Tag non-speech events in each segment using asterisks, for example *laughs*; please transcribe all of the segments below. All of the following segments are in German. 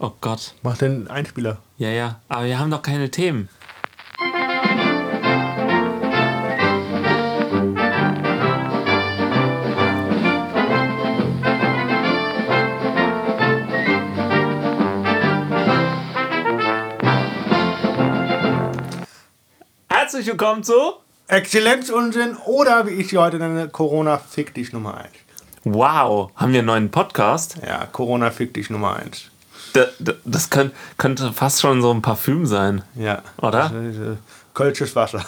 Oh Gott. Mach den Einspieler. Ja, ja. Aber wir haben doch keine Themen. Herzlich willkommen zu Exzellenzunsinn oder wie ich sie heute nenne, Corona fick dich Nummer 1. Wow, haben wir einen neuen Podcast? Ja, Corona fick dich Nummer 1. Da, da, das könnt, könnte fast schon so ein Parfüm sein. Ja. Oder? Äh, Kölsches Wasser. *laughs*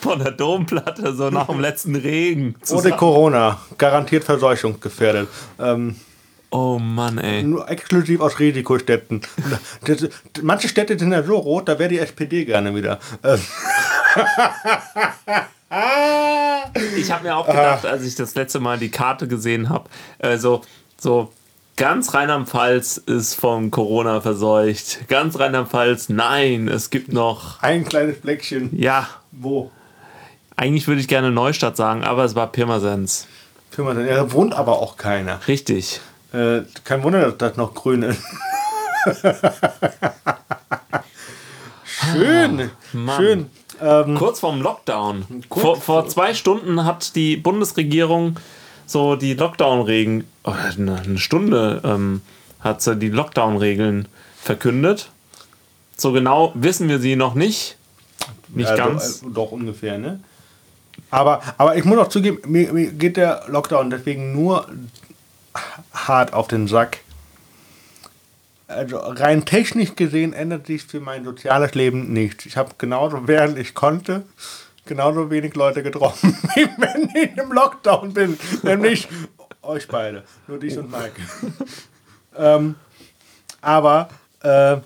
Von der Domplatte, so nach dem letzten Regen. Ohne zusammen. Corona. Garantiert verseuchungsgefährdet. Ähm, Oh Mann, ey. nur exklusiv aus Risikostädten. Manche Städte sind ja so rot, da wäre die SPD gerne wieder. Ähm, Ich habe mir auch gedacht, als ich das letzte Mal die Karte gesehen habe, äh, so, so ganz Rheinland-Pfalz ist vom Corona verseucht. Ganz Rheinland-Pfalz, nein, es gibt noch, ein kleines Fleckchen. ja, Wo? eigentlich würde ich gerne Neustadt sagen, aber es war Pirmasens. Firma, da wohnt aber auch keiner. Richtig. Äh, kein Wunder, dass das noch grün ist. *laughs* schön, Mann. schön. Ähm, Kurz vorm Lockdown. Vor, vor zwei Stunden hat die Bundesregierung so die Lockdown-Regeln, oh, eine, Stunde ähm, hat sie die Lockdown-Regeln verkündet. So genau wissen wir sie noch nicht. Nicht ja, ganz. Doch, äh, doch ungefähr, ne? Aber, aber ich muss auch zugeben, mir, mir geht der Lockdown deswegen nur hart auf den Sack. Also rein technisch gesehen ändert sich für mein soziales Leben nichts. Ich habe genauso, während ich konnte, genauso wenig Leute getroffen, *laughs* wie wenn ich im Lockdown bin. Nämlich euch beide. Nur dich und Mike. ähm, aber äh,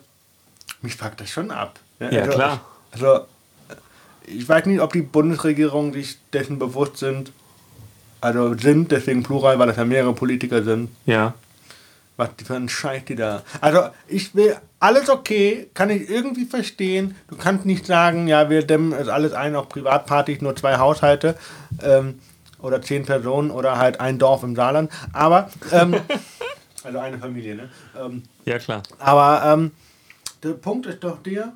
mich fuckt das schon ab. Ja, Also, klar. Also, ich weiß nicht, ob die Bundesregierung sich dessen bewusst sind. Also sind, deswegen Plural, weil das ja mehrere Politiker sind. Ja. Was die für einen Scheiß die da. Also, ich will, alles okay, kann ich irgendwie verstehen. Du kannst nicht sagen, ja, wir dämmen es alles ein auf Privatpartys, nur zwei Haushalte ähm, oder zehn Personen oder halt ein Dorf im Saarland. Aber, ähm, *laughs* also eine Familie, ne? Ähm, Ja, klar. aber ähm, der Punkt ist doch der,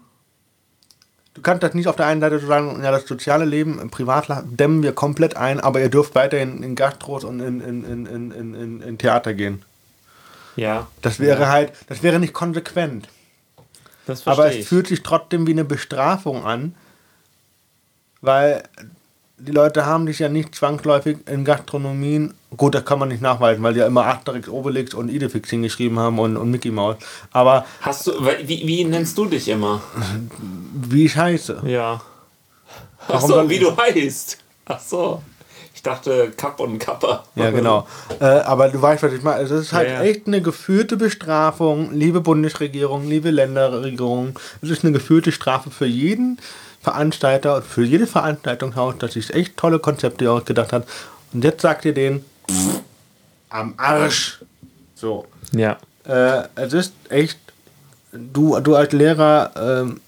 du kannst das nicht auf der einen Seite so sagen, ja, das soziale Leben im Privatleben dämmen wir komplett ein, aber ihr dürft weiterhin in Gastros und in, in, in, in, in, in, in Theater gehen. Ja. Das wäre halt, das wäre nicht konsequent. Das Aber verstehe es ich. fühlt sich trotzdem wie eine Bestrafung an, weil die Leute haben sich ja nicht zwangsläufig in Gastronomien, gut, das kann man nicht nachweisen, weil die ja immer Asterix, Obelix und Idefix hingeschrieben haben und, und Mickey Mouse. Aber Hast du, wie, wie nennst du dich immer? wie ich heiße. Ja. Ach Warum so, soll- wie du heißt. Ach so. Ich dachte Kapp und Kappa. Ja, genau. Äh, aber du weißt, was ich meine. Also es ist halt Ja, ja. echt eine geführte Bestrafung, liebe Bundesregierung, liebe Länderregierung. Es ist eine geführte Strafe für jeden Veranstalter und für jede Veranstaltungshaus, das sich echt tolle Konzepte ausgedacht hat. Und jetzt sagt ihr den am Arsch. So. Ja. Äh, es ist echt, du, du als Lehrer, ähm,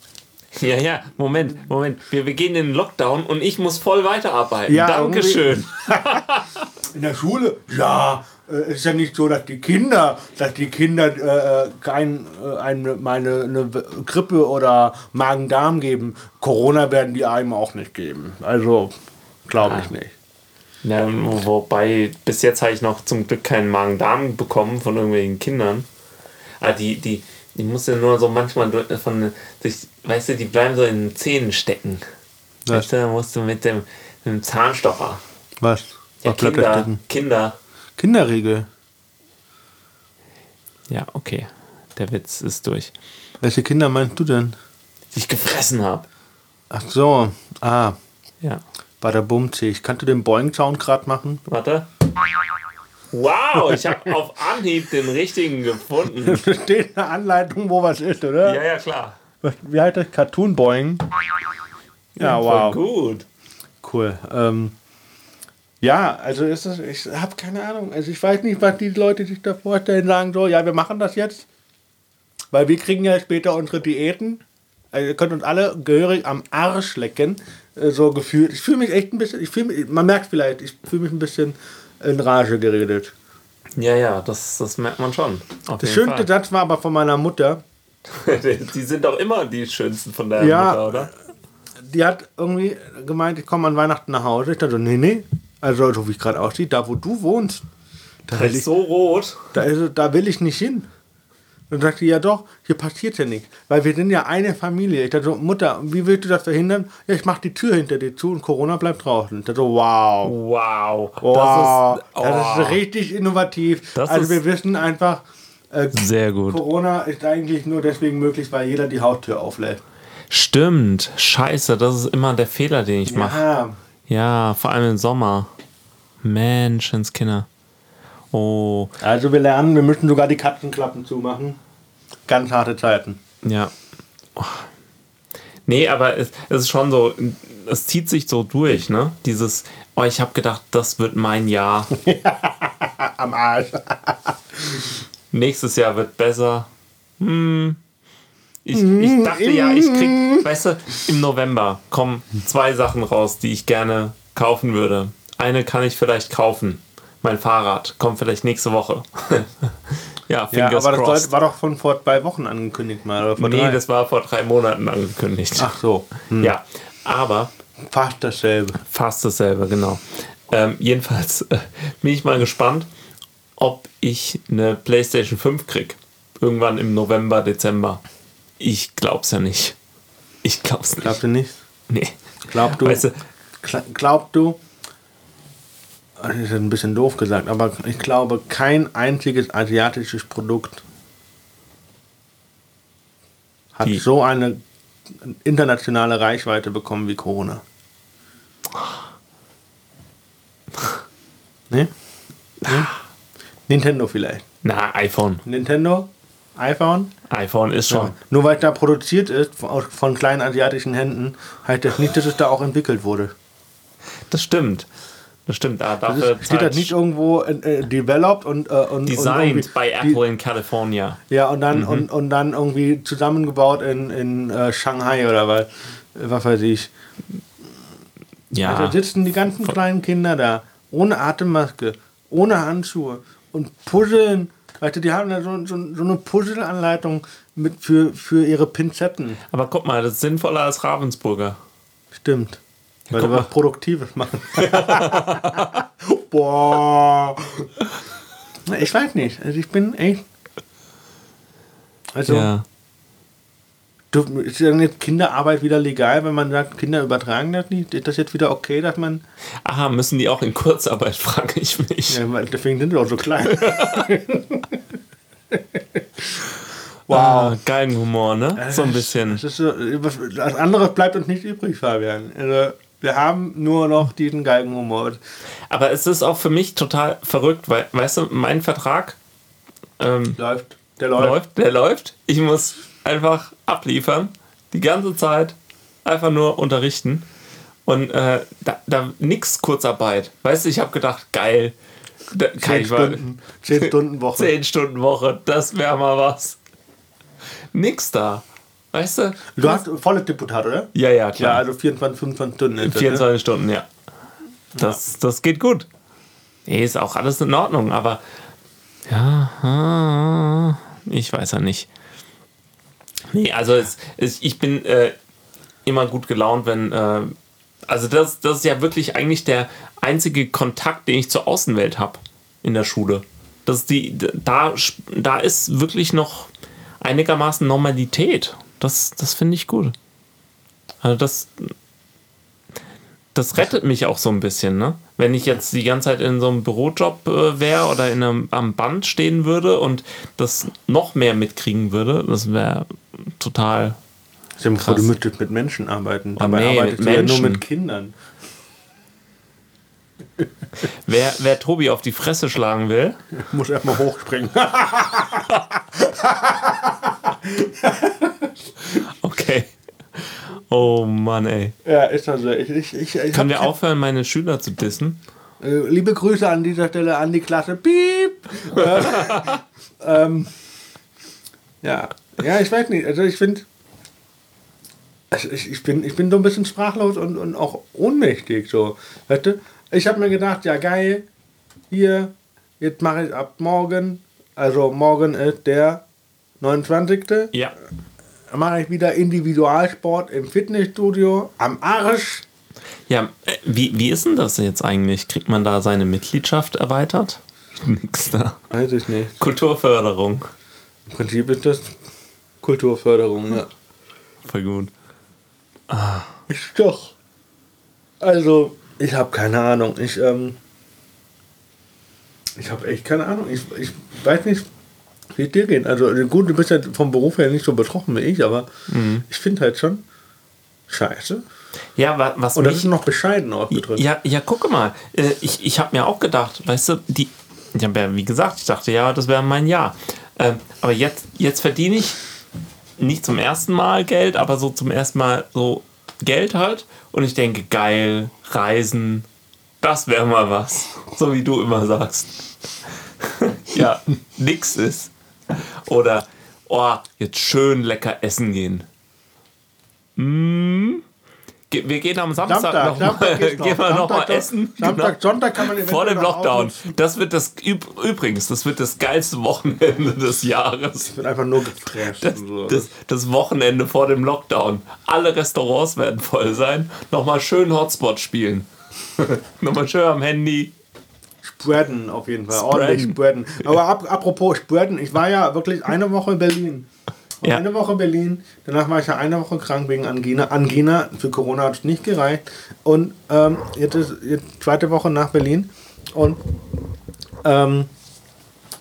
Ja, ja, Moment, Moment. Wir, in den Lockdown und ich muss voll weiterarbeiten. Ja, Dankeschön. In der Schule? Ja, äh, es ist ja nicht so, dass die Kinder, dass die Kinder äh, kein, äh, eine, meine, eine Grippe oder Magen-Darm geben. Corona werden die einem auch nicht geben. Also, glaube ich nicht. Ja, wobei, bis jetzt habe ich noch zum Glück keinen Magen-Darm bekommen von irgendwelchen Kindern. Aber die, die, die muss ja nur so manchmal von sich, weißt du, die bleiben so in den Zähnen stecken. Was? Weißt du, da musst du mit dem, mit dem Zahnstocher. Was? Ja, Kinder, stecken? Kinder. Kinderriegel. Ja, okay. Der Witz ist durch. Welche Kinder meinst du denn? Die ich gefressen habe. Ach so, ah, Ja. bei der Bumzig. Kannst du den Boing-Sound gerade machen? Warte. Wow, ich habe *laughs* auf Anhieb den richtigen gefunden. Steht eine Anleitung, wo was ist, oder? Ja, ja, klar. Wie heißt das? Cartoon Boing? Ja, Voll wow. gut. Cool. Ähm, ja, also ist das, ich habe keine Ahnung. Also ich weiß nicht, was die Leute sich da vorstellen, sagen so, ja, wir machen das jetzt. Weil wir kriegen ja später unsere Diäten. Also ihr könnt uns alle gehörig am Arsch lecken. Äh, So gefühlt. Ich fühle mich echt ein bisschen, ich fühle mich, man merkt vielleicht, ich fühle mich ein bisschen in Rage geredet. Ja, ja, das, das merkt man schon. Der schönste Fall. Satz war aber von meiner Mutter. *laughs* die sind doch immer die schönsten von deiner ja, Mutter, oder? Die hat irgendwie gemeint, ich komme an Weihnachten nach Hause. Ich dachte so, nee, nee. Also, so wie es gerade aussieht, da wo du wohnst. Da ist ich, so rot. Da, ist, da will ich nicht hin. Dann sagte ja doch, hier passiert ja nichts. Weil wir sind ja eine Familie. Ich dachte so, Mutter, wie willst du das verhindern? Ja, ich mach die Tür hinter dir zu und Corona bleibt draußen. Ich dachte so, wow. Wow. wow. Das, ist, oh. das ist richtig innovativ. Das also wir wissen einfach, äh, sehr gut. Corona ist eigentlich nur deswegen möglich, weil jeder die Hauttür auflädt. Stimmt. Scheiße, das ist immer der Fehler, den ich mache. Ja. ja, vor allem im Sommer. Menschenskinder. Oh. Also wir lernen, wir müssen sogar die Katzenklappen zumachen. Ganz harte Zeiten. Ja. Oh. Nee, aber es, es, ist schon so, es zieht sich so durch, ne? Dieses, oh, ich habe gedacht, das wird mein Jahr. *laughs* Am Arsch. Nächstes Jahr wird besser. Hm. Ich, ich dachte ja, ich krieg, weißt du, im November kommen zwei Sachen raus, die ich gerne kaufen würde. Eine kann ich vielleicht kaufen mein Fahrrad kommt vielleicht nächste Woche. *laughs* ja, fingers ja, aber crossed. das war doch von vor zwei Wochen angekündigt mal. Oder vor nee, drei? das war vor drei Monaten angekündigt. Ach so. Hm. Ja, aber... Fast dasselbe. Fast dasselbe, genau. Ähm, jedenfalls äh, *laughs* bin ich mal gespannt, ob ich eine PlayStation 5 kriege. Irgendwann im November, Dezember. Ich glaub's ja nicht. Ich glaub's nicht. Glaubst du nicht? Nee. Glaub du, weißt du, glaub du, das ist ein bisschen doof gesagt, aber ich glaube, kein einziges asiatisches Produkt hat Die. so eine internationale Reichweite bekommen wie Corona. *laughs* Ne? ne? Nintendo vielleicht. Na, iPhone. Nintendo? iPhone? iPhone ist schon. Ja. Nur weil es da produziert ist von kleinen asiatischen Händen, heißt das nicht, dass es da auch entwickelt wurde. Das stimmt. Das stimmt, da dafür das steht halt nicht irgendwo äh, developed und, äh, und designed und by Apple die, in California. Ja, und dann mhm. und, und dann irgendwie zusammengebaut in, in uh, Shanghai oder was, was weiß ich. Ja. Also sitzen die ganzen kleinen Kinder da, ohne Atemmaske, ohne Handschuhe und puzzeln. Weißt du, die haben da so, so, so eine Puzzle-Anleitung für, für ihre Pinzetten. Aber guck mal, das ist sinnvoller als Ravensburger. Stimmt. Weil wir was Produktives machen. Boah. Ich weiß nicht. Also ich bin echt. Also. Ja. Du, ist dann jetzt Kinderarbeit wieder legal, wenn man sagt, Kinder übertragen das nicht? Ist das jetzt wieder okay, dass man. Aha, müssen die auch in Kurzarbeit, *laughs* frage ich mich. Ja, deswegen sind die auch so klein. *laughs* *laughs* wow. Ah, geilen Humor, ne? So ein bisschen. Das, ist so, das andere bleibt uns nicht übrig, Fabian. Also, wir haben nur noch diesen Geigenhumor. Aber es ist auch für mich total verrückt, weil, weißt du, mein Vertrag ähm, läuft. Der läuft. läuft. Der läuft. Ich muss einfach abliefern. Die ganze Zeit einfach nur unterrichten. Und äh, da, da nix Kurzarbeit. Weißt du, ich habe gedacht, geil. Da, zehn, Stunden, zehn Stunden Woche. *laughs* Zehn Stunden Woche, das wäre mal was. Nix da. Weißt du? Du hast volles Deputat, oder? Ja, ja, klar. Ja, also 24, 25 Stunden. 24 ne? Stunden, ja. Das, ja. das geht gut. Nee, ist auch alles in Ordnung, aber ja, ich weiß ja nicht. Nee, also es, es, ich bin äh, immer gut gelaunt, wenn. Äh, also das, das ist ja wirklich eigentlich der einzige Kontakt, den ich zur Außenwelt habe in der Schule. Das die, da, da ist wirklich noch einigermaßen Normalität. Das, das finde ich gut. Also das, das rettet mich auch so ein bisschen, ne? Wenn ich jetzt die ganze Zeit in so einem Bürojob äh, wäre oder in einem, am Band stehen würde und das noch mehr mitkriegen würde, das wäre total. Stell dir vor, du müsstest mit Menschen arbeiten. Oh, Dabei nee, arbeitest du ja nur mit Kindern. Wer, wer Tobi auf die Fresse schlagen will, muss erstmal hochspringen. *laughs* okay. Oh Mann, ey. Ja, ist also. Ich, ich, ich, ich Können wir aufhören, meine Schüler zu dissen? Äh, liebe Grüße an dieser Stelle an die Klasse. Piep! *laughs* ähm, ja. ja, ich weiß nicht. Also ich finde. Also ich, ich, bin, ich bin so ein bisschen sprachlos und, und auch ohnmächtig. So. Weißt du? Ich habe mir gedacht, ja geil, hier jetzt mache ich ab morgen, also morgen ist der 29. Ja. mache ich wieder Individualsport im Fitnessstudio am Arsch. Ja, äh, wie, wie ist denn das jetzt eigentlich? Kriegt man da seine Mitgliedschaft erweitert? *laughs* Nix da. Weiß ich nicht. Kulturförderung. Im Prinzip ist das Kulturförderung, ja. Voll gut. Ist doch. Also, ich habe keine Ahnung. Ich, ähm. Ich habe echt keine Ahnung. Ich, ich weiß nicht, wie es dir geht. Also, gut, du bist ja vom Beruf her nicht so betroffen wie ich, aber ich finde halt schon scheiße. Ja, wa- was Und das mich, ist noch bescheiden ausgedrückt. Ja, ja, gucke mal. Äh, Ich, ich habe mir auch gedacht, weißt du, die, ich habe ja, wie gesagt, ich dachte, ja, das wäre mein Jahr. Ähm, aber jetzt, jetzt verdiene ich nicht zum ersten Mal Geld, aber so zum ersten Mal so Geld halt. Und ich denke, geil, Reisen, das wäre mal was. So wie du immer sagst. *laughs* ja, nix ist. Oder, oh, jetzt schön lecker essen gehen. Mm. Wir gehen am Samstag, Samstag, noch Samstag mal, noch. gehen wir noch mal Samstag, essen. Samstag, Genau. Sonntag kann man Vor dem Lockdown. Das wird das üb- übrigens, das wird das geilste Wochenende des Jahres. wird einfach nur gefresht. Das, das, das Wochenende vor dem Lockdown. Alle Restaurants werden voll sein. Nochmal schön Hotspot spielen. *laughs* Nochmal schön am Handy. Spreaden auf jeden Fall. Spreaden. Ordentlich spreaden. Aber ap apropos Spreaden, ich war ja wirklich eine Woche in Berlin. Ja. Eine Woche Berlin, danach war ich ja eine Woche krank wegen Angina. Angina, für Corona hat es nicht gereicht. Und ähm, jetzt ist jetzt zweite Woche nach Berlin. Und ähm,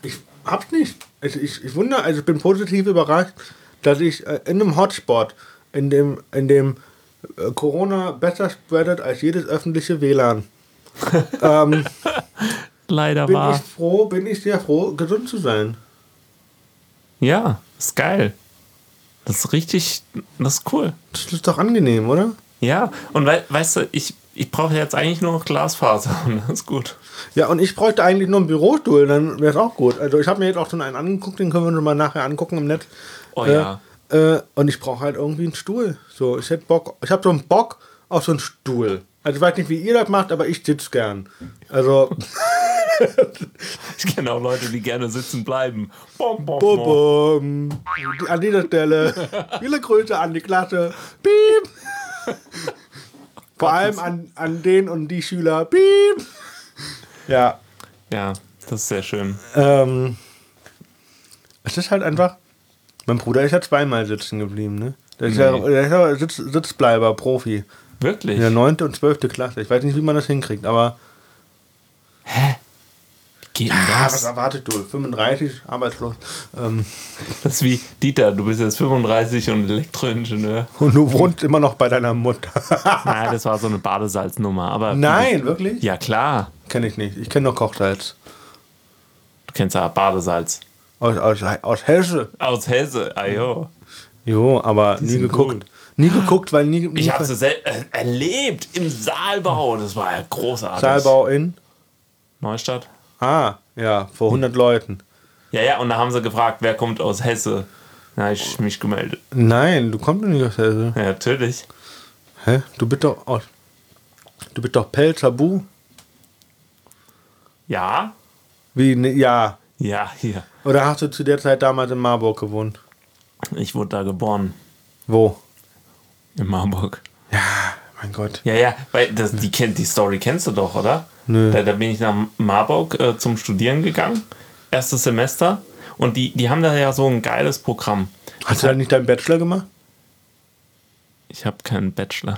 ich hab's nicht. Ich, ich, ich wundere, also ich bin positiv überrascht, dass ich äh, in einem Hotspot, in dem, in dem äh, Corona besser spreadet als jedes öffentliche WLAN. *laughs* ähm, Leider bin war. ich froh, bin ich sehr froh, gesund zu sein. Ja, ist geil. Das ist richtig, das ist cool. Das ist doch angenehm, oder? Ja, und wei weißt du, ich, ich brauche jetzt eigentlich nur noch Glasfaser und *laughs* das ist gut. Ja, und ich bräuchte eigentlich nur einen Bürostuhl, dann wäre es auch gut. Also ich habe mir jetzt auch schon einen angeguckt, den können wir uns mal nachher angucken im Netz. Oh Äh, ja. Äh, und ich brauche halt irgendwie einen Stuhl. So, ich hätte Bock, ich habe so einen Bock auf so einen Stuhl. Also ich weiß nicht, wie ihr das macht, aber ich sitze gern. Also, *laughs* Ich kenne auch Leute, die gerne sitzen bleiben. Bom, bom, bum, bom. bum. Die- an dieser Stelle viele Grüße an die Klasse. Piep. Vor allem an, an den und die Schüler. Piep. Ja, Ja, das ist sehr schön. Ähm, es ist halt einfach. Mein Bruder ist ja zweimal sitzen geblieben, ne? Der ist ja, Nee. der ist ja Sitz, Sitzbleiber, Profi. Wirklich? In der 9. und 12. Klasse. Ich weiß nicht, wie man das hinkriegt, aber. Geht denn Ah, was das? erwartet du? 35, arbeitslos. Ähm, Das ist wie Dieter, du bist jetzt 35 und Elektroingenieur. und du wohnst immer noch bei deiner Mutter. *laughs* Nein, das war so eine Badesalznummer. Aber Nein, wirklich? Ja, klar. Kenne ich nicht. Ich kenne nur Kochsalz. Du kennst ja Badesalz. Aus, aus, aus Hesse. Aus Hesse, ajo. Jo, aber nie geguckt. gut. Nie geguckt, weil nie. nie Ich habe es erlebt im Saalbau. Das war ja großartig. Saalbau in. Neustadt. Ah, ja, vor 100 Leuten. Ja, ja, und da haben sie gefragt, wer kommt aus Hesse. Da habe ich mich gemeldet. Nein, du kommst doch nicht aus Hesse. Ja, natürlich. Hä? Du bist doch aus. Du bist doch Pelzer Bu? Ja? Wie, ne, ja. Ja, hier. Oder hast du zu der Zeit damals in Marburg gewohnt? Ich wurde da geboren. Wo? In Marburg. Ja, mein Gott. Ja, ja, weil das, die, die Story kennst du doch, oder? Nö. Da, da bin ich nach Marburg äh, zum Studieren gegangen. Erstes Semester. Und die, die haben da ja so ein geiles Programm. Hast du da nicht deinen Bachelor gemacht? Ich habe keinen Bachelor.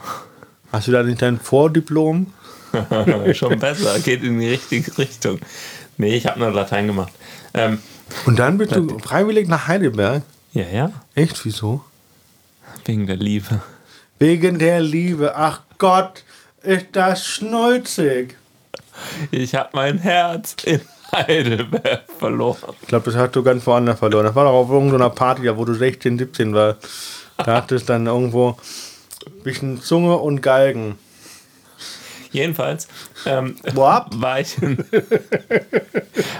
Hast du da nicht dein Vordiplom? *laughs* Schon besser, geht in die richtige Richtung. Nee, ich habe nur Latein gemacht. Ähm, Und dann bist du freiwillig nach Heidelberg? ja, ja, Echt, wieso? wegen der Liebe. Wegen der Liebe. Ach Gott, ist das schnulzig. Ich habe mein Herz in Heidelberg verloren. Ich glaube, das hast du ganz woanders verloren. Das war doch auf irgendeiner Party, wo du 16, 17 warst. Da hattest dann irgendwo ein bisschen Zunge und Galgen. Jedenfalls ähm, *laughs* war ich in,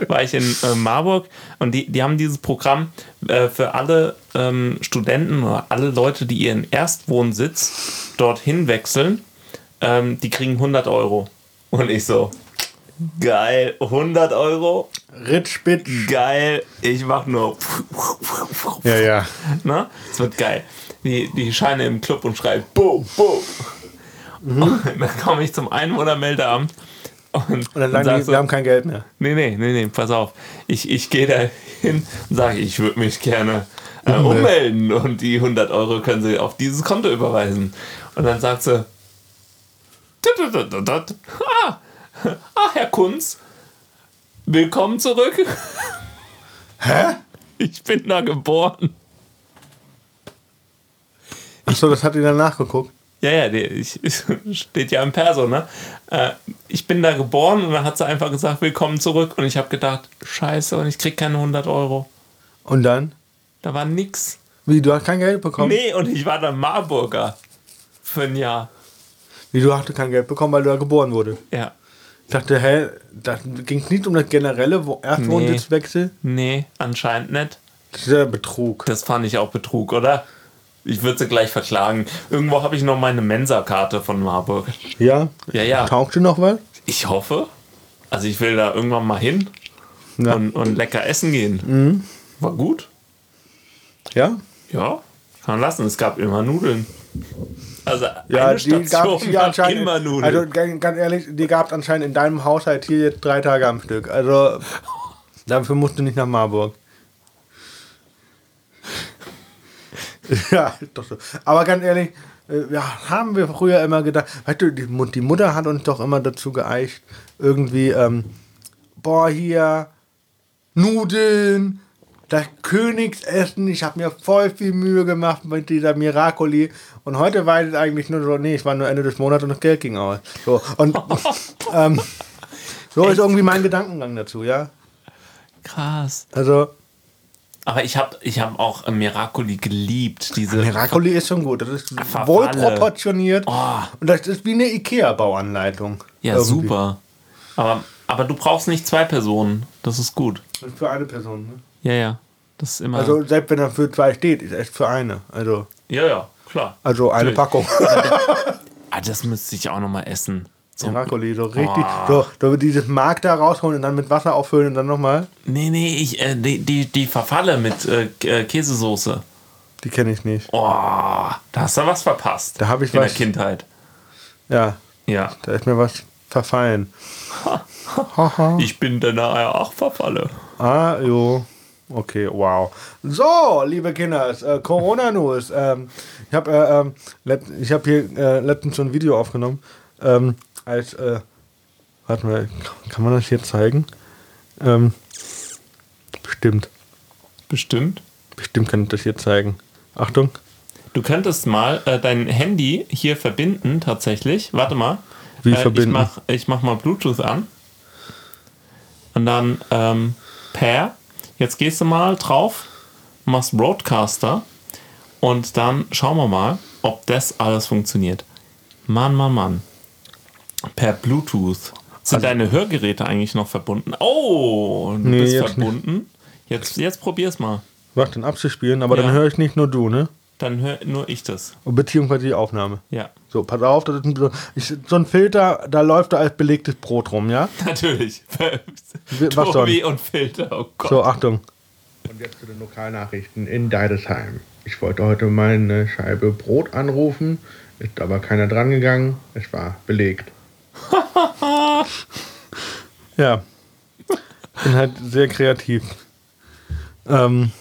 war ich in äh, Marburg und die, die haben dieses Programm äh, für alle ähm, Studenten oder alle Leute, die ihren Erstwohnsitz dorthin wechseln, ähm, die kriegen 100 Euro. Und ich so, geil, 100 Euro? Rich Bitch. Geil. Ich mach nur. Ja, ja. *laughs* Ne? Es wird geil. Die, die scheine im Club und schreibt Bo, Bo. Mhm. Und dann komme ich zum Einwohnermeldeamt und, Und dann sagen sag die, so, wir haben kein Geld mehr. Nee, nee, nee, nee, pass auf. Ich, ich gehe da hin und sage, ich würde mich gerne äh, ummelden und die 100 Euro können Sie auf dieses Konto überweisen. Und dann sagt sie, tut, tut, tut, tut, tut. ah, ah, Herr Kunz, willkommen zurück. *laughs* Hä? Ich bin da geboren. Achso, das hat die dann nachgeguckt. Ja, ja, ich, *laughs* steht ja im Perso, ne? Äh, ich bin da geboren und dann hat sie einfach gesagt, willkommen zurück. Und ich habe gedacht, scheiße, und ich krieg keine 100 Euro. Und dann? Da war nix. Wie, du hast kein Geld bekommen? Nee, und ich war dann Marburger. Für ein Jahr. Wie, du hast kein Geld bekommen, weil du da geboren wurde. Ja. Ich dachte, hä, da ging es nicht um das generelle Wo- Erstwohnsitzwechsel? Nee, anscheinend nicht. Das ist ja Betrug. Das fand ich auch Betrug, oder? Ich würde sie gleich verklagen. Irgendwo habe ich noch meine Mensa-Karte von Marburg. Ja? Ja, ja. Taugt dir noch was? Ich hoffe. Also ich will da irgendwann mal hin Ja. und, und lecker essen gehen. War gut. Ja? Ja, kann man lassen. Es gab immer Nudeln. Also Ja, eine die gab Station gab anscheinend. immer Nudeln. Also ganz, ganz ehrlich, die gab es anscheinend in deinem Haushalt hier jetzt drei Tage am Stück. Also dafür musst du nicht nach Marburg. *laughs* ja, ist doch so. Aber ganz ehrlich, äh, ja, haben wir früher immer gedacht, weißt du, die, Mut- die Mutter hat uns doch immer dazu geeicht, irgendwie, ähm, boah, hier, Nudeln, das Königsessen, ich habe mir voll viel Mühe gemacht mit dieser Miracoli. Und heute weiß ich eigentlich nur so, nee, es war nur Ende des Monats und das Geld ging aus. So, und *laughs* ähm, so ist irgendwie mein Gedankengang dazu, ja. Krass. Also, Aber ich habe ich hab auch äh, Miracoli geliebt. Diese Miracoli ist schon gut. Das ist Verfalle. wohl proportioniert. Oh. Und das ist wie eine Ikea-Bauanleitung. Ja, Irgendwie. super. Aber, aber du brauchst nicht zwei Personen. Das ist gut. Das ist für eine Person. Ne? Ja, ja. Das ist immer. Also, selbst wenn er für zwei steht, ist es für eine. Also, ja, ja, klar. also eine Natürlich. Packung. *laughs* Ah, das müsste ich auch nochmal essen. So, Miracoli, so richtig. Oh. So, so dieses Mark da rausholen und dann mit Wasser auffüllen und dann nochmal. nee, nee, ich, äh, die, die, die Verfalle mit äh, äh, Käsesoße. Die kenne ich nicht. Oh, da hast du was verpasst. Da hab ich In was- der Kindheit. Ja, Ja. da ist mir was verfallen. *laughs* Ich bin der nachher auch Verfalle. Ah, jo. Okay, wow. So, liebe Kinder, äh, Corona-News. Ähm, ich habe äh, ähm, ich hab hier äh, letztens so ein Video aufgenommen. Ähm, als, äh, warte mal, kann man das hier zeigen? Ähm, bestimmt. Bestimmt. Bestimmt kann ich das hier zeigen. Achtung. Du könntest mal äh, dein Handy hier verbinden, tatsächlich. Warte mal. Wie äh, verbinden? Ich mach, ich mach mal Bluetooth an. Und dann ähm, per. Jetzt gehst du mal drauf, machst Broadcaster. Und dann schauen wir mal, ob das alles funktioniert. Mann, Mann, Mann. Per Bluetooth. Sind Also- deine Hörgeräte eigentlich noch verbunden? Oh, du Nee, bist jetzt verbunden. Jetzt, jetzt probier's mal. Mach den abzuspielen, aber Ja. dann höre ich nicht nur du, ne? Dann hör nur ich das. Beziehungsweise die Aufnahme. Ja. So, pass auf, das ist ein, so- ich, so ein Filter, da läuft da als belegtes Brot rum, ja? *laughs* Natürlich. was Tobi und Filter, oh Gott. So, Achtung. Und jetzt zu den Lokalnachrichten in Deidesheim. Ich wollte heute mal eine Scheibe Brot anrufen, ist aber keiner dran gegangen. Es war belegt. *laughs* ja. Bin halt sehr kreativ. Ähm,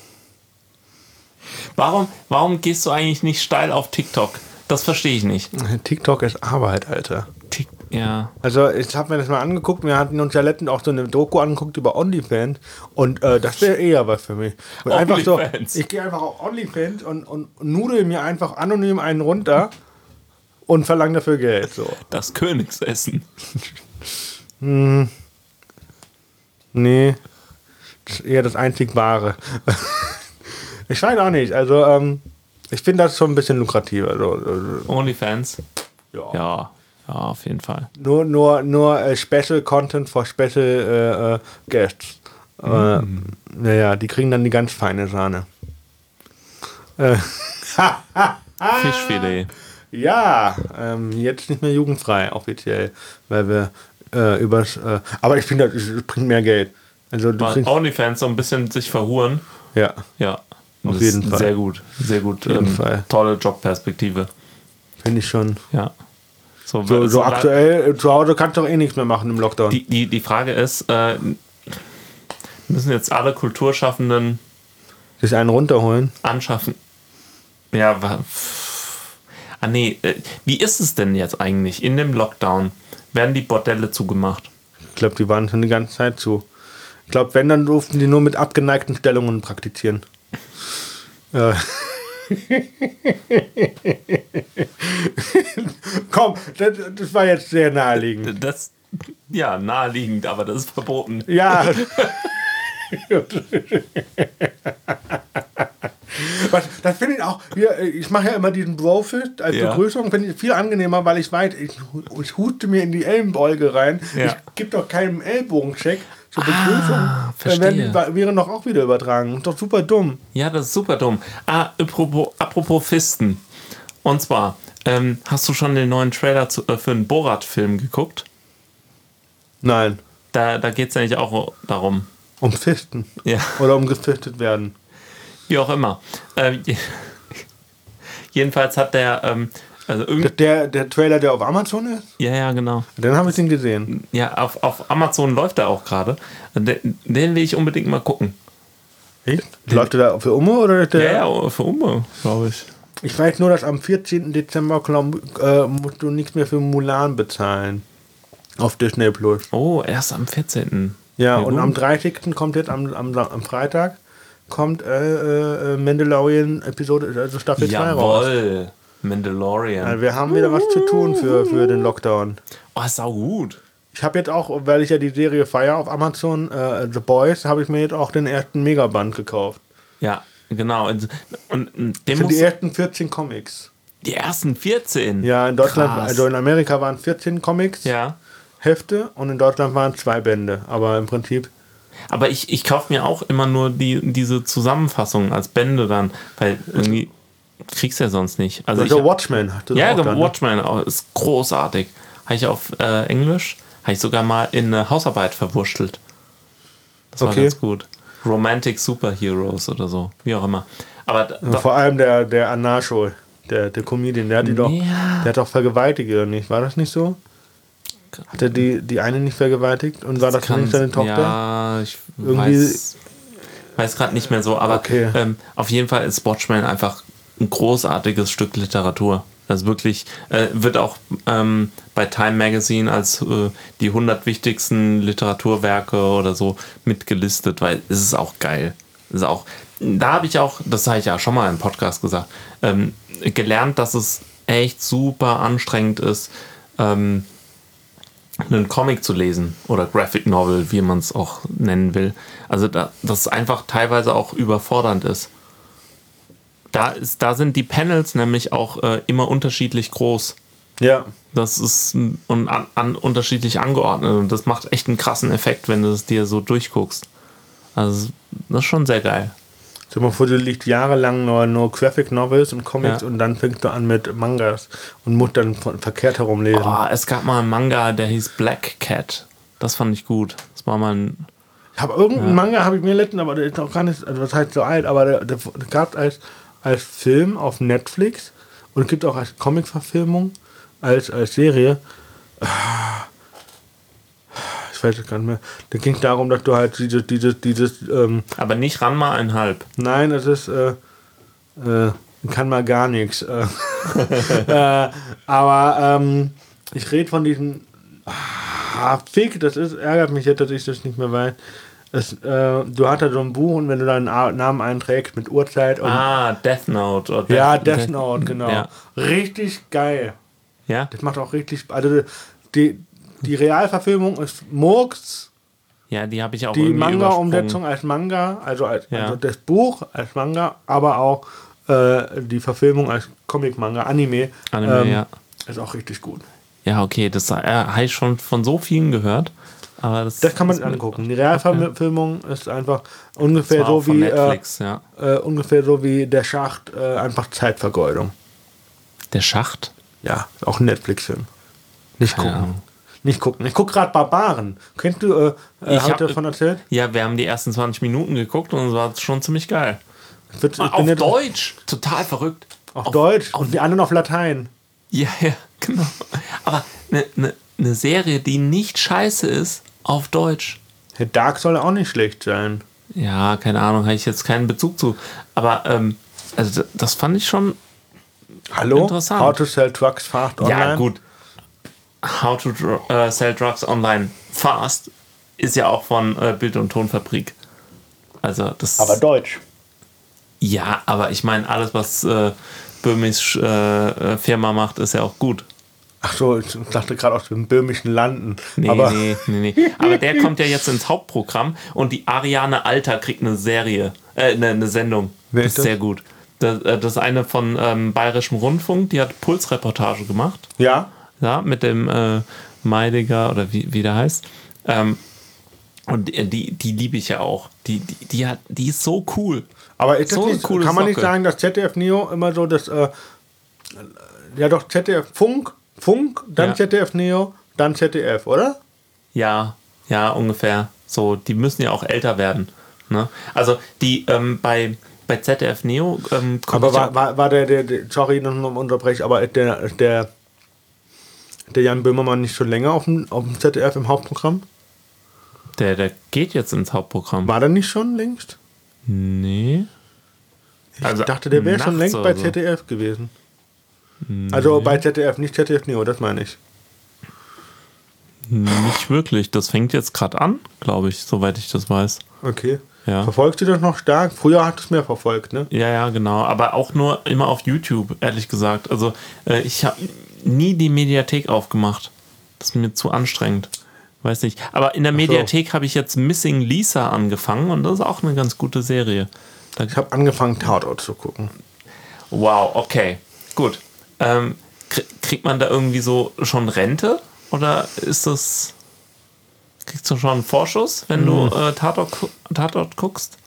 Warum, warum gehst du eigentlich nicht steil auf TikTok? Das verstehe ich nicht. TikTok ist Arbeit, Alter. Tik ja. Also ich habe mir das mal angeguckt. Wir hatten uns ja letztens auch so eine Doku angeguckt über OnlyFans und äh, das wäre eher was für mich. Und einfach so, ich gehe einfach auf OnlyFans und, und nudel mir einfach anonym einen runter und verlange dafür Geld. So. Das Königsessen. *laughs* Nee, das ist eher das einzig Wahre. *laughs* ich weiß auch nicht. Also ähm, ich finde das schon ein bisschen lukrativer. So, äh, OnlyFans. ja. Ja. Ja, auf jeden Fall. Nur, nur, nur äh, Special Content for Special äh, äh, Guests. Äh, Naja, die kriegen dann die ganz feine Sahne. Äh, *laughs* Fischfilet. Ja, ähm, jetzt nicht mehr jugendfrei offiziell, weil wir äh, übers. Äh, aber ich finde, das, bringt mehr Geld. Also du kriegst, OnlyFans so ein bisschen sich verhuren. ja. Ja. Auf Das jeden Fall. Sehr gut. Sehr gut. jeden ähm, Fall. Tolle Jobperspektive. Finde ich schon. Ja. So, So, so aktuell, äh, zu Hause kannst du doch eh nichts mehr machen im Lockdown. Die, die, die Frage ist, äh, müssen jetzt alle Kulturschaffenden Sich einen runterholen. anschaffen? Ja, ah nee, äh, wie ist es denn jetzt eigentlich in dem Lockdown? Werden die Bordelle zugemacht? Ich glaube, die waren schon die ganze Zeit zu. Ich glaube, wenn, dann durften die nur mit abgeneigten Stellungen praktizieren. Äh. *laughs* Komm, das, das war jetzt sehr naheliegend. Das, ja, naheliegend, aber das ist verboten. Ja. *laughs* *laughs* Was, das finde ich auch, hier, ich mache ja immer diesen Brofist als Ja. Begrüßung, finde ich viel angenehmer, weil ich weiß, ich, ich huste mir in die Ellenbeuge rein. Ja. Ich gebe doch keinen Ellbogencheck zur Begrüßung. Dann verstehe. werden die Viren doch auch wieder übertragen. Ist doch super dumm. Ja, das ist super dumm. Ah, apropos, apropos Fisten. Und zwar, ähm, hast du schon den neuen Trailer zu, äh, für einen Borat-Film geguckt? Nein, Da, da geht es ja nicht auch darum. Um Fisten. Ja. Oder um gefistet werden. Wie auch immer. Ähm, je- jedenfalls hat der, ähm, also Der, der Trailer, der auf Amazon ist, ja, ja, genau. dann habe ich den gesehen. Ja, auf, auf Amazon läuft er auch gerade. Den, den will ich unbedingt mal gucken. Echt? Läuft der da für Umme oder der? Ja, ja, für Umme, glaube ich. Ich weiß nur, dass am 14. Dezember glaub, äh, musst du nichts mehr für Mulan bezahlen. Auf Disney Plus. Oh, erst am 14. Ja, Ja, und gut. am 30. kommt jetzt am, am, am Freitag kommt äh, äh, Mandalorian Episode, also Staffel 2 raus. Jawoll. Mandalorian. Also wir haben wieder was zu tun für, für den Lockdown. Oh, ist auch gut. Ich habe jetzt auch, weil ich ja die Serie feier auf Amazon, äh, The Boys, habe ich mir jetzt auch den ersten Megaband gekauft. Ja, genau. Und, und und muss, die ersten 14 Comics. die ersten 14. Ja, in Deutschland, Krass. also in Amerika waren 14 Comics, Ja. Hefte und in Deutschland waren zwei Bände. Aber im Prinzip, Aber ich, ich kaufe mir auch immer nur die, diese Zusammenfassungen als Bände dann, weil irgendwie kriegst du ja sonst nicht. Also ich, also Watchmen ja, auch der dann, ne? Watchmen auch, ist großartig. Habe ich auf äh, Englisch, habe ich sogar mal in eine Hausarbeit verwurschtelt. Das war Okay. ganz gut. Romantic Superheroes oder so, wie auch immer. Aber Vor allem der, der Anarcho, der, der Comedian, der hat die doch, Ja. der hat doch vergewaltigt, oder nicht? War das nicht so? Hat er die, die eine nicht vergewaltigt? Und war das kann- nicht seine Tochter? Ja, ich Irgendwie- weiß, weiß gerade nicht mehr so, aber Okay. ähm, auf jeden Fall ist Watchmen einfach ein großartiges Stück Literatur. Das wirklich äh, wird auch ähm, bei Time Magazine als äh, die 100 wichtigsten Literaturwerke oder so mitgelistet, weil es ist auch geil. Es ist auch, da habe ich auch, das habe ich ja schon mal im Podcast gesagt, ähm, gelernt, dass es echt super anstrengend ist, ähm, einen Comic zu lesen oder Graphic Novel, wie man es auch nennen will. Also da, dass es einfach teilweise auch überfordernd ist. Da, ist, da sind die Panels nämlich auch äh, immer unterschiedlich groß. Ja. Das ist und an, an unterschiedlich angeordnet und das macht echt einen krassen Effekt, wenn du es dir so durchguckst. Also das ist schon sehr geil. Stell dir mal vor, du liest jahrelang nur, nur Graphic Novels und Comics Ja. und dann fängst du an mit Mangas und musst dann von, verkehrt herum lesen. Oh, es gab mal einen Manga, der hieß Black Cat. Das fand ich gut. Das war mal ein Ich habe irgendeinen Manga, habe ich mir letztens, aber der ist noch gar nicht, also das heißt so alt, aber der, der, gab als, als Film auf Netflix und es gibt auch als Comic-Verfilmung, als, als Serie. Ah, Ich weiß es gar nicht mehr. Da ging es darum, dass du halt dieses, dieses, dieses, ähm, aber nicht Ranma einhalb. nein, es ist, äh, äh, kann mal gar nichts. *laughs* Äh, äh, aber ähm, ich rede von diesen Ah, Fick, das ist, ärgert mich jetzt, dass ich das nicht mehr weiß. Es, äh, du hast da so ein Buch und wenn du deinen Namen einträgst mit Uhrzeit und. Ah, Death Note. Oder ja, Death Note, genau. Ja. Richtig geil. ja? Das macht auch richtig Spaß. Also die, die Realverfilmung ist Murks, Ja, die habe ich auch die Manga-Umsetzung als Manga, also, als, Ja. also das Buch als Manga, aber auch äh, die Verfilmung als Comic-Manga, Anime. Anime, ähm, ja. Ist auch richtig gut. Ja, okay, das äh, habe ich schon von so vielen gehört. Aber das, Das kann man das- angucken. Die Realverfilmung ist einfach ungefähr so wie äh, Netflix, ja. äh, ungefähr so wie der Schacht, äh, einfach Zeitvergeudung. Der Schacht? Ja, auch ein Netflix-Film. Nicht gucken. Nicht gucken. Ich gucke gerade Barbaren. Kennst du, äh, äh, Ich hab davon erzählt? Ja, wir haben die ersten 20 Minuten geguckt und es war schon ziemlich geil. Ich würd- ich Auf bin Deutsch, total verrückt. Auf, Deutsch und die anderen auf Latein. Ja, ja, genau. Aber eine ne, ne Serie, die nicht scheiße ist, auf Deutsch. Hey, Dark soll auch nicht schlecht sein. Ja, keine Ahnung, habe ich jetzt keinen Bezug zu. Aber ähm, also das fand ich schon. Hallo? Interessant. How to sell drugs fast online? Ja, gut. How to äh, Sell Drugs Online Fast ist ja auch von äh, Bild- und Tonfabrik. Also das. Aber Deutsch. ja, aber ich meine, alles, was äh, Böhmis äh, äh, Firma macht, ist ja auch gut. Ach so, ich dachte gerade aus den böhmischen Landen. Nee, aber nee, nee, nee. Aber der kommt ja jetzt ins Hauptprogramm und die Ariane Alter kriegt eine Serie, äh, eine, eine Sendung. Wer ist das? sehr gut. Das, äh, das ist eine von ähm, Bayerischem Rundfunk, die hat Pulsreportage gemacht. ja, Ja, mit dem äh, Meidiger oder wie, wie der heißt. Ähm, und die, die, die liebe ich ja auch. Die, die, die, hat, die ist so cool. aber ist So nicht, kann man nicht Socke. sagen, dass ZDF Neo immer so das, äh, ja doch ZDF Funk, Funk, dann Ja. ZDF Neo, dann ZDF, oder? Ja, ja, ungefähr. So, die müssen ja auch älter werden. Ne? Also die ähm, bei, bei ZDF Neo ähm, Aber war, war, war der, der, der sorry, noch mal unterbrechen, aber der, der, der Jan Böhmermann nicht schon länger auf dem, auf dem ZDF im Hauptprogramm? der, der geht jetzt ins Hauptprogramm. War der nicht schon längst? Nee. Ich Also dachte, der wäre schon längst bei so. ZDF gewesen. Also bei ZDF, nicht ZDF Neo, das meine ich. Nicht wirklich. Das fängt jetzt gerade an, glaube ich, soweit ich das weiß. Okay. Ja. Verfolgst du das noch stark? Früher hat es mehr verfolgt, ne? Ja, ja, genau. Aber auch nur immer auf YouTube, ehrlich gesagt. Also äh, ich habe nie die Mediathek aufgemacht. Das ist mir zu anstrengend. Weiß nicht. Aber in der Mediathek habe ich jetzt Missing Lisa angefangen und das ist auch eine ganz gute Serie. Da, Ich habe angefangen, Tatort zu gucken. wow, okay. Gut. Ähm, krie- kriegt man da irgendwie so schon Rente? Oder ist das. Kriegst du schon einen Vorschuss, wenn du äh, Tatort, Tatort guckst?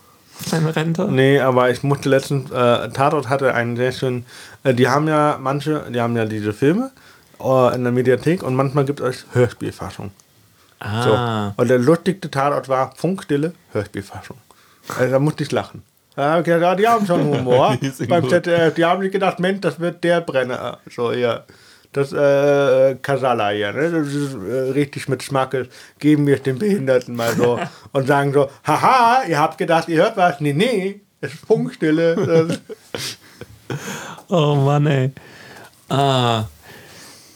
Deine Rente? Nee, aber ich musste letztens, äh, Tatort hatte einen sehr schönen, äh, die haben ja manche, die haben ja diese Filme äh, in der Mediathek und manchmal gibt es Hörspielfassung. So. Ah. Und der lustigste Tatort war Funkstille, Hörspielfassung. Also da musste ich lachen. Ja, okay, ja, die haben schon Humor *laughs* Die beim. ZDF. Die haben sich gedacht, Mensch, das wird der Brenner. So, ja. Das äh, Kasala hier, ne? Das ist äh, richtig mit Schmackes. Geben wir es den Behinderten mal so *laughs* und sagen so, haha, ihr habt gedacht, ihr hört was. Nee, nee, es ist Funkstille. *laughs* Oh Mann, ey. Ah.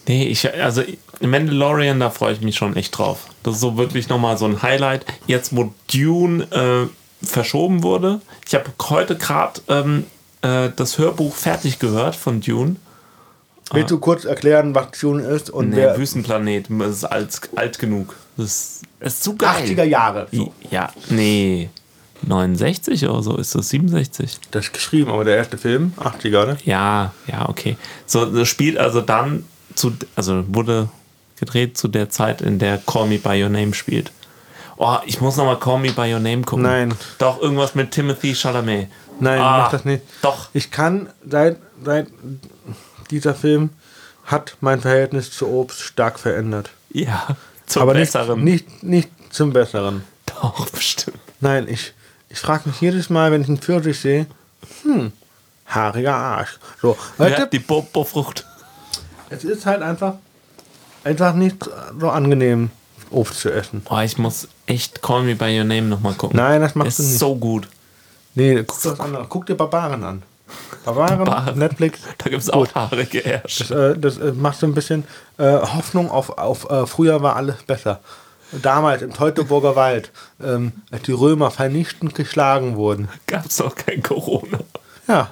Nee, ich, also Mandalorian, da freue ich mich schon echt drauf. Das ist so wirklich nochmal so ein Highlight. Jetzt, wo Dune äh, verschoben wurde. Ich habe heute gerade ähm, äh, das Hörbuch fertig gehört von Dune. Willst du kurz erklären, was Tune ist und Nee, wer Wüstenplanet, ist alt, alt genug. Das ist, das ist zu geil. 80er Jahre. So. Ja, nee. 69 oder so ist das, 67. Das ist geschrieben, aber der erste Film, 80er, ne? Ja, ja, okay. So, das spielt also dann zu, also wurde gedreht zu der Zeit, in der Call Me By Your Name spielt. Oh, ich muss nochmal Call Me By Your Name gucken. Nein. Doch, irgendwas mit Timothy Chalamet. Nein, Ah, mach das nicht. Doch. Ich kann, seit, seit dieser Film hat mein Verhältnis zu Obst stark verändert. Ja, zum aber Besseren. Nicht, nicht, nicht zum Besseren. Doch, bestimmt. Nein, ich, ich frage mich jedes Mal, wenn ich einen Pfirsich sehe, hm, haariger Arsch. So, Ja, die Bobo-Frucht. es ist halt einfach, einfach nicht so angenehm, Obst zu essen. Oh, ich muss echt Call Me By Your Name nochmal gucken. Nein, das machst ist du nicht. so gut. Nee, guck, das an. guck dir Barbaren an. Barbaren, Barbaren. Netflix. *laughs* Da gibt es auch haarige Ärsche. Äh, das äh, macht so ein bisschen äh, Hoffnung auf, auf äh, früher war alles besser. Damals im Teutoburger Wald, ähm, als die Römer vernichtend geschlagen wurden. Gab es auch kein Corona. Ja,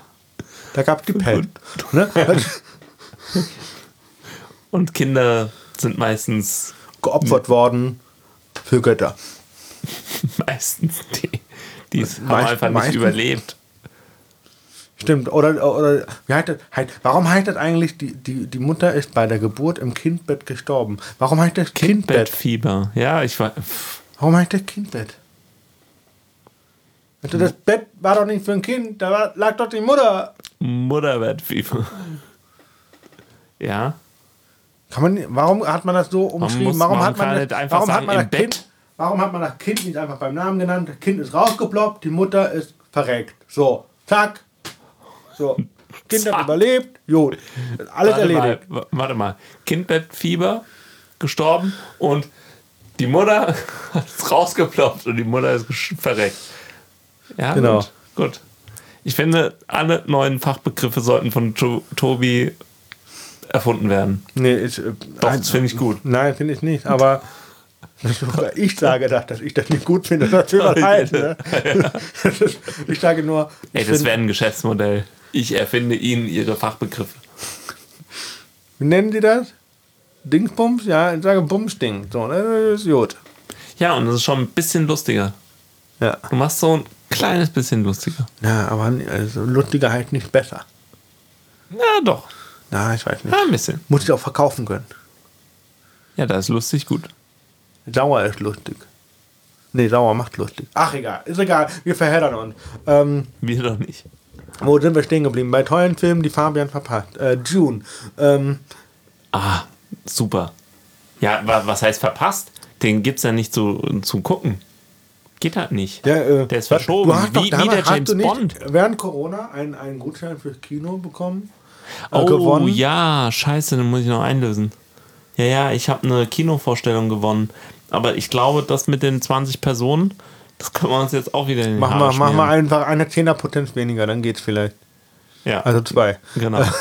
da gab es die Pest. Ne? Und Kinder sind meistens, Geopfert worden für Götter. *laughs* meistens die, die haben einfach nicht meistens- überlebt. Stimmt, oder, oder wie heißt das, warum heißt das eigentlich, die, die, die Mutter ist bei der Geburt im Kindbett gestorben? Warum heißt das Kindbett? Bettfieber. Ja, ich war. Warum heißt das Kindbett? Also das Bett war doch nicht für ein Kind, da war, lag doch die Mutter. Mutterbettfieber. Ja. Kann man, warum hat man das so umschrieben? muss- Warum, hat man, das, nicht einfach warum hat sagen, man im das Bett? Kind, warum hat man das Kind nicht einfach beim Namen genannt? Das Kind ist rausgeploppt, die Mutter ist verreckt. So, zack. So, Kind hat überlebt, gut. Alles warte erledigt. Mal, warte mal. Kindbettfieber gestorben und die Mutter *laughs* hat es rausgeploppt und die Mutter ist verreckt. Ja, Genau. Gut, gut. Ich finde, alle neuen Fachbegriffe sollten von to Tobi erfunden werden. Nee, ist, äh, Doch, nein, das finde ich gut. Nein, finde ich nicht, aber ich sage das, dass ich das nicht gut finde. Das *laughs* ist halt, ne? *laughs* Ist- Ich sage nur, ich Ey, das wäre ein Geschäftsmodell. Ich erfinde Ihnen Ihre Fachbegriffe. wie nennen Sie das? Dingsbums? Ja, ich sage Bumsding. So, ne, das ist gut. Ja, und das ist schon ein bisschen lustiger. Ja. Du machst so ein kleines bisschen lustiger. Ja, aber also, lustiger halt nicht besser. Ja, doch. Na, ich weiß nicht. Ja, ein bisschen. Muss ich auch verkaufen können. Ja, da ist lustig gut. Sauer ist lustig. Nee, sauer macht lustig. Ach, egal. Ist egal. Wir verheddern uns. Ähm, Wir doch nicht. Wo sind wir stehen geblieben? Bei tollen Filmen, die Fabian verpasst. Äh, June. Ähm, Ah, super. Ja, wa- was heißt verpasst? Den gibt's ja nicht zu, zu gucken. Geht halt nicht. der, äh, Der ist verschoben. Du hast doch Wie, wie damals, der James Bond. während Corona einen, einen Gutschein fürs Kino bekommen? Äh, Oh gewonnen? ja, scheiße, den muss ich noch einlösen. Ja, ja, ich habe eine Kinovorstellung gewonnen. Aber ich glaube, das mit den 20 Personen, das können wir uns jetzt auch wieder in den Mach mal, mach mal einfach eine Zehnerpotenz weniger, dann geht's vielleicht. Ja, Also zwei. genau. *laughs*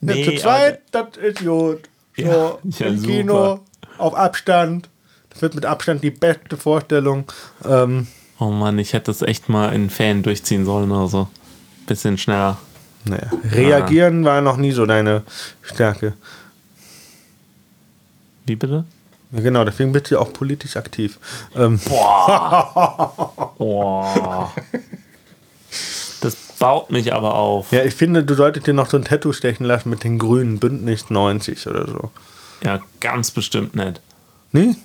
Nee, zu zweit, das ist gut. So, Ja, ja, im super. Kino, auf Abstand. Das wird mit Abstand die beste Vorstellung. Ähm, Oh Mann, ich hätte das echt mal in Fan durchziehen sollen oder so. Bisschen schneller. naja, reagieren war noch nie so deine Stärke. Wie bitte? Ja, genau, deswegen bist du auch politisch aktiv. Ähm, *laughs* Boah. Das baut mich aber auf. ja, ich finde, du solltest dir noch so ein Tattoo stechen lassen mit den grünen Bündnis 90 oder so. Ja, ganz bestimmt nicht. Nee?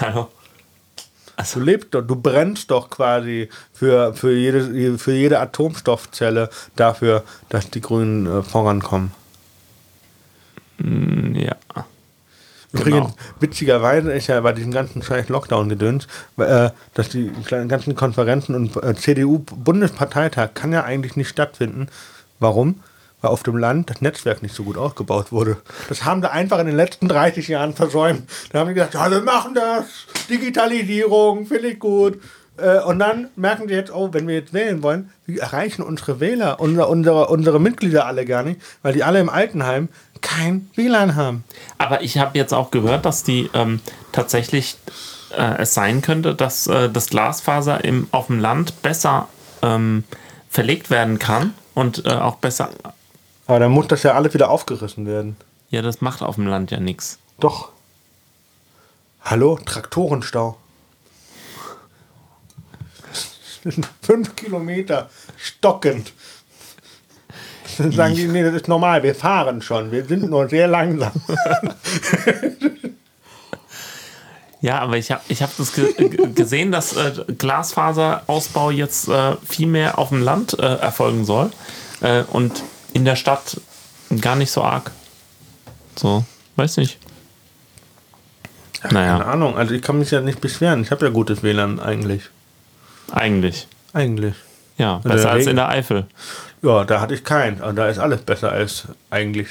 Hallo? Du lebst doch, du brennst doch quasi für, für, jede, für jede Atomstoffzelle dafür, dass die Grünen äh, vorankommen. Mm, Ja. Übrigens, Genau. witzigerweise ist ja bei diesem ganzen scheiß Lockdown-Gedöns, äh, dass die ganzen Konferenzen und äh, CDU-Bundesparteitag kann ja eigentlich nicht stattfinden. Warum? Weil auf dem Land das Netzwerk nicht so gut ausgebaut wurde. Das haben sie einfach in den letzten 30 Jahren versäumt. Da haben die gesagt, ja, wir machen das, Digitalisierung, finde ich gut. Äh, Und dann merken sie jetzt, oh, wenn wir jetzt wählen wollen, wir erreichen unsere Wähler, unsere, unsere, unsere Mitglieder alle gar nicht, weil die alle im Altenheim kein WLAN haben. Aber ich habe jetzt auch gehört, dass die ähm, tatsächlich äh, es sein könnte, dass äh, das Glasfaser im, auf dem Land besser ähm, verlegt werden kann und äh, auch besser. Aber dann muss das ja alles wieder aufgerissen werden. Ja, das macht auf dem Land ja nichts. Doch. Hallo, Traktorenstau. *laughs* Fünf Kilometer stockend. Dann sagen die, nee, das ist normal, wir fahren schon, wir sind nur sehr langsam. *laughs* Ja, aber ich habe ich hab das ge ge- gesehen, dass äh, Glasfaserausbau jetzt äh, viel mehr auf dem Land äh, erfolgen soll äh, und in der Stadt gar nicht so arg. So, weiß nicht. Keine Naja, Ahnung, also ich kann mich ja nicht beschweren. Ich habe ja gutes WLAN eigentlich. eigentlich. Eigentlich. Ja, der besser als in der Eifel. Ja, da hatte ich keinen. Aber da ist alles besser als eigentlich.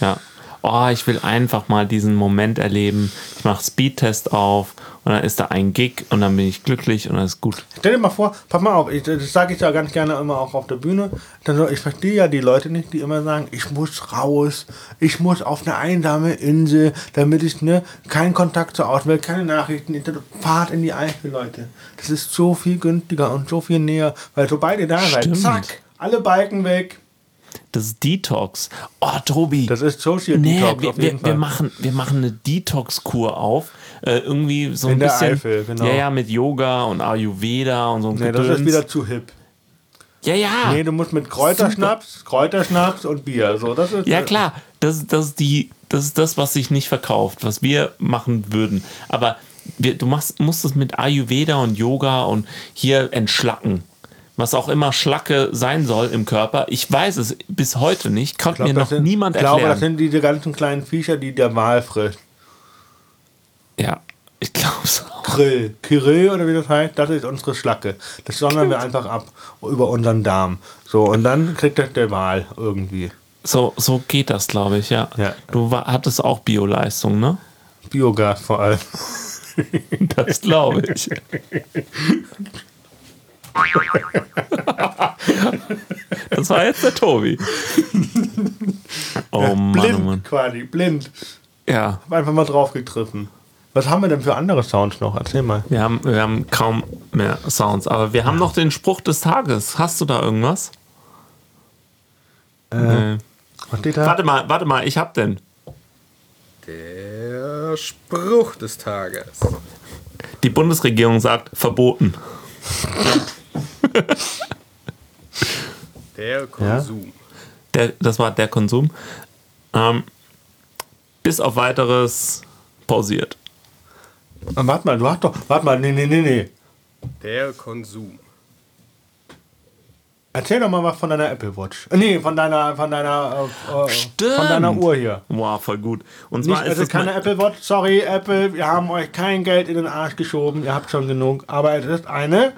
Ja. Oh, ich will einfach mal diesen Moment erleben. Ich mache Speedtest auf und dann ist da ein Gig und dann bin ich glücklich und dann ist gut. Stell dir mal vor, pass mal auf, ich, das sage ich ja ganz gerne immer auch auf der Bühne. Dann so, ich verstehe ja die Leute nicht, die immer sagen, ich muss raus, ich muss auf eine einsame Insel, damit ich ne, keinen Kontakt zur Außenwelt, keine Nachrichten, fahrt in die Eifel, Leute. Das ist so viel günstiger und so viel näher, weil sobald ihr da seid, Stimmt. zack, alle Balken weg. Das ist Detox. Oh, Tobi. Das ist Social Nee, Detox wir, auf jeden wir, Fall. wir, machen, wir machen eine Detox-Kur auf. Äh, irgendwie so ein In der bisschen. Eifel, genau. Ja, ja, mit Yoga und Ayurveda und so ein nee, das ist wieder zu hip. Ja, ja. Nee, du musst mit Kräuterschnaps, Kräuterschnaps und Bier. So, das ist, Ja, klar. Das, das, ist die, das ist das, was sich nicht verkauft, was wir machen würden. Aber wir, du machst, musst es mit Ayurveda und Yoga und hier entschlacken. Was auch immer Schlacke sein soll im Körper. Ich weiß es bis heute nicht. Konnte mir noch sind, niemand Ich glaube, das erklären. sind diese ganzen kleinen Viecher, die der Wal frisst. Ja, ich glaube so. Krill. Kirill oder wie das heißt, das ist unsere Schlacke. Das sondern wir einfach ab über unseren Darm. So, und dann kriegt das der Wal irgendwie. So, so geht das, glaube ich, ja. Ja. Du war, hattest auch Bioleistung, ne? Biogas vor allem. *laughs* Das glaube ich. *laughs* *laughs* Das war jetzt der Tobi. Oh Mann, blind oh Mann. quasi, blind. Ja, Hab einfach mal drauf gegriffen. Was haben wir denn für andere Sounds noch? Erzähl mal. wir haben, wir haben kaum mehr Sounds, aber wir haben noch den Spruch des Tages. Hast du da irgendwas? Nee. Was steht da? Warte mal, warte mal, ich hab den. Der Spruch des Tages. Die Bundesregierung sagt verboten. *laughs* Der Konsum. Der, das war der Konsum. Ähm, bis auf weiteres pausiert. Warte mal, du hast doch. Warte mal, nee, nee, nee, nee. Der Konsum. Erzähl doch mal was von deiner Apple Watch. Äh, Nee, von deiner, von deiner, äh, äh, Stimmt. von deiner Uhr hier. Wow, voll gut. Und Nicht, zwar es ist ist es keine mein- Apple Watch, sorry, Apple, wir haben euch kein Geld in den Arsch geschoben, ihr habt schon genug, aber es ist eine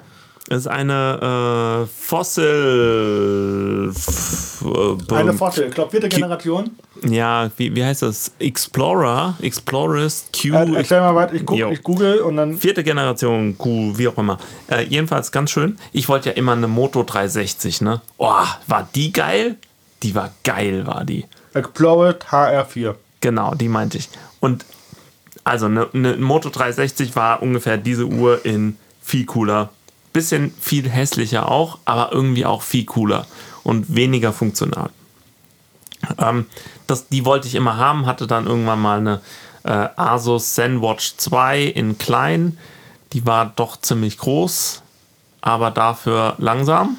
Es ist eine äh, Fossil. äh, Eine Fossil, ich glaube vierte Generation. Ja, wie, wie heißt das? Explorer, Explorers Q. Äh, erzähl mal was, ich, guck, ich google und dann. Vierte Generation Q, wie auch immer. Äh, jedenfalls ganz schön. Ich wollte ja immer eine Moto 360, ne? Oh, war die geil? Die war geil, war die. Explorer HR4. Genau, die meinte ich. Und also eine, eine Moto 360 war ungefähr diese Uhr in viel cooler. Bisschen viel hässlicher auch, aber irgendwie auch viel cooler und weniger funktional. Ähm, das, die wollte ich immer haben, hatte dann irgendwann mal eine äh, Asus ZenWatch 2 in klein. Die war doch ziemlich groß, aber dafür langsam.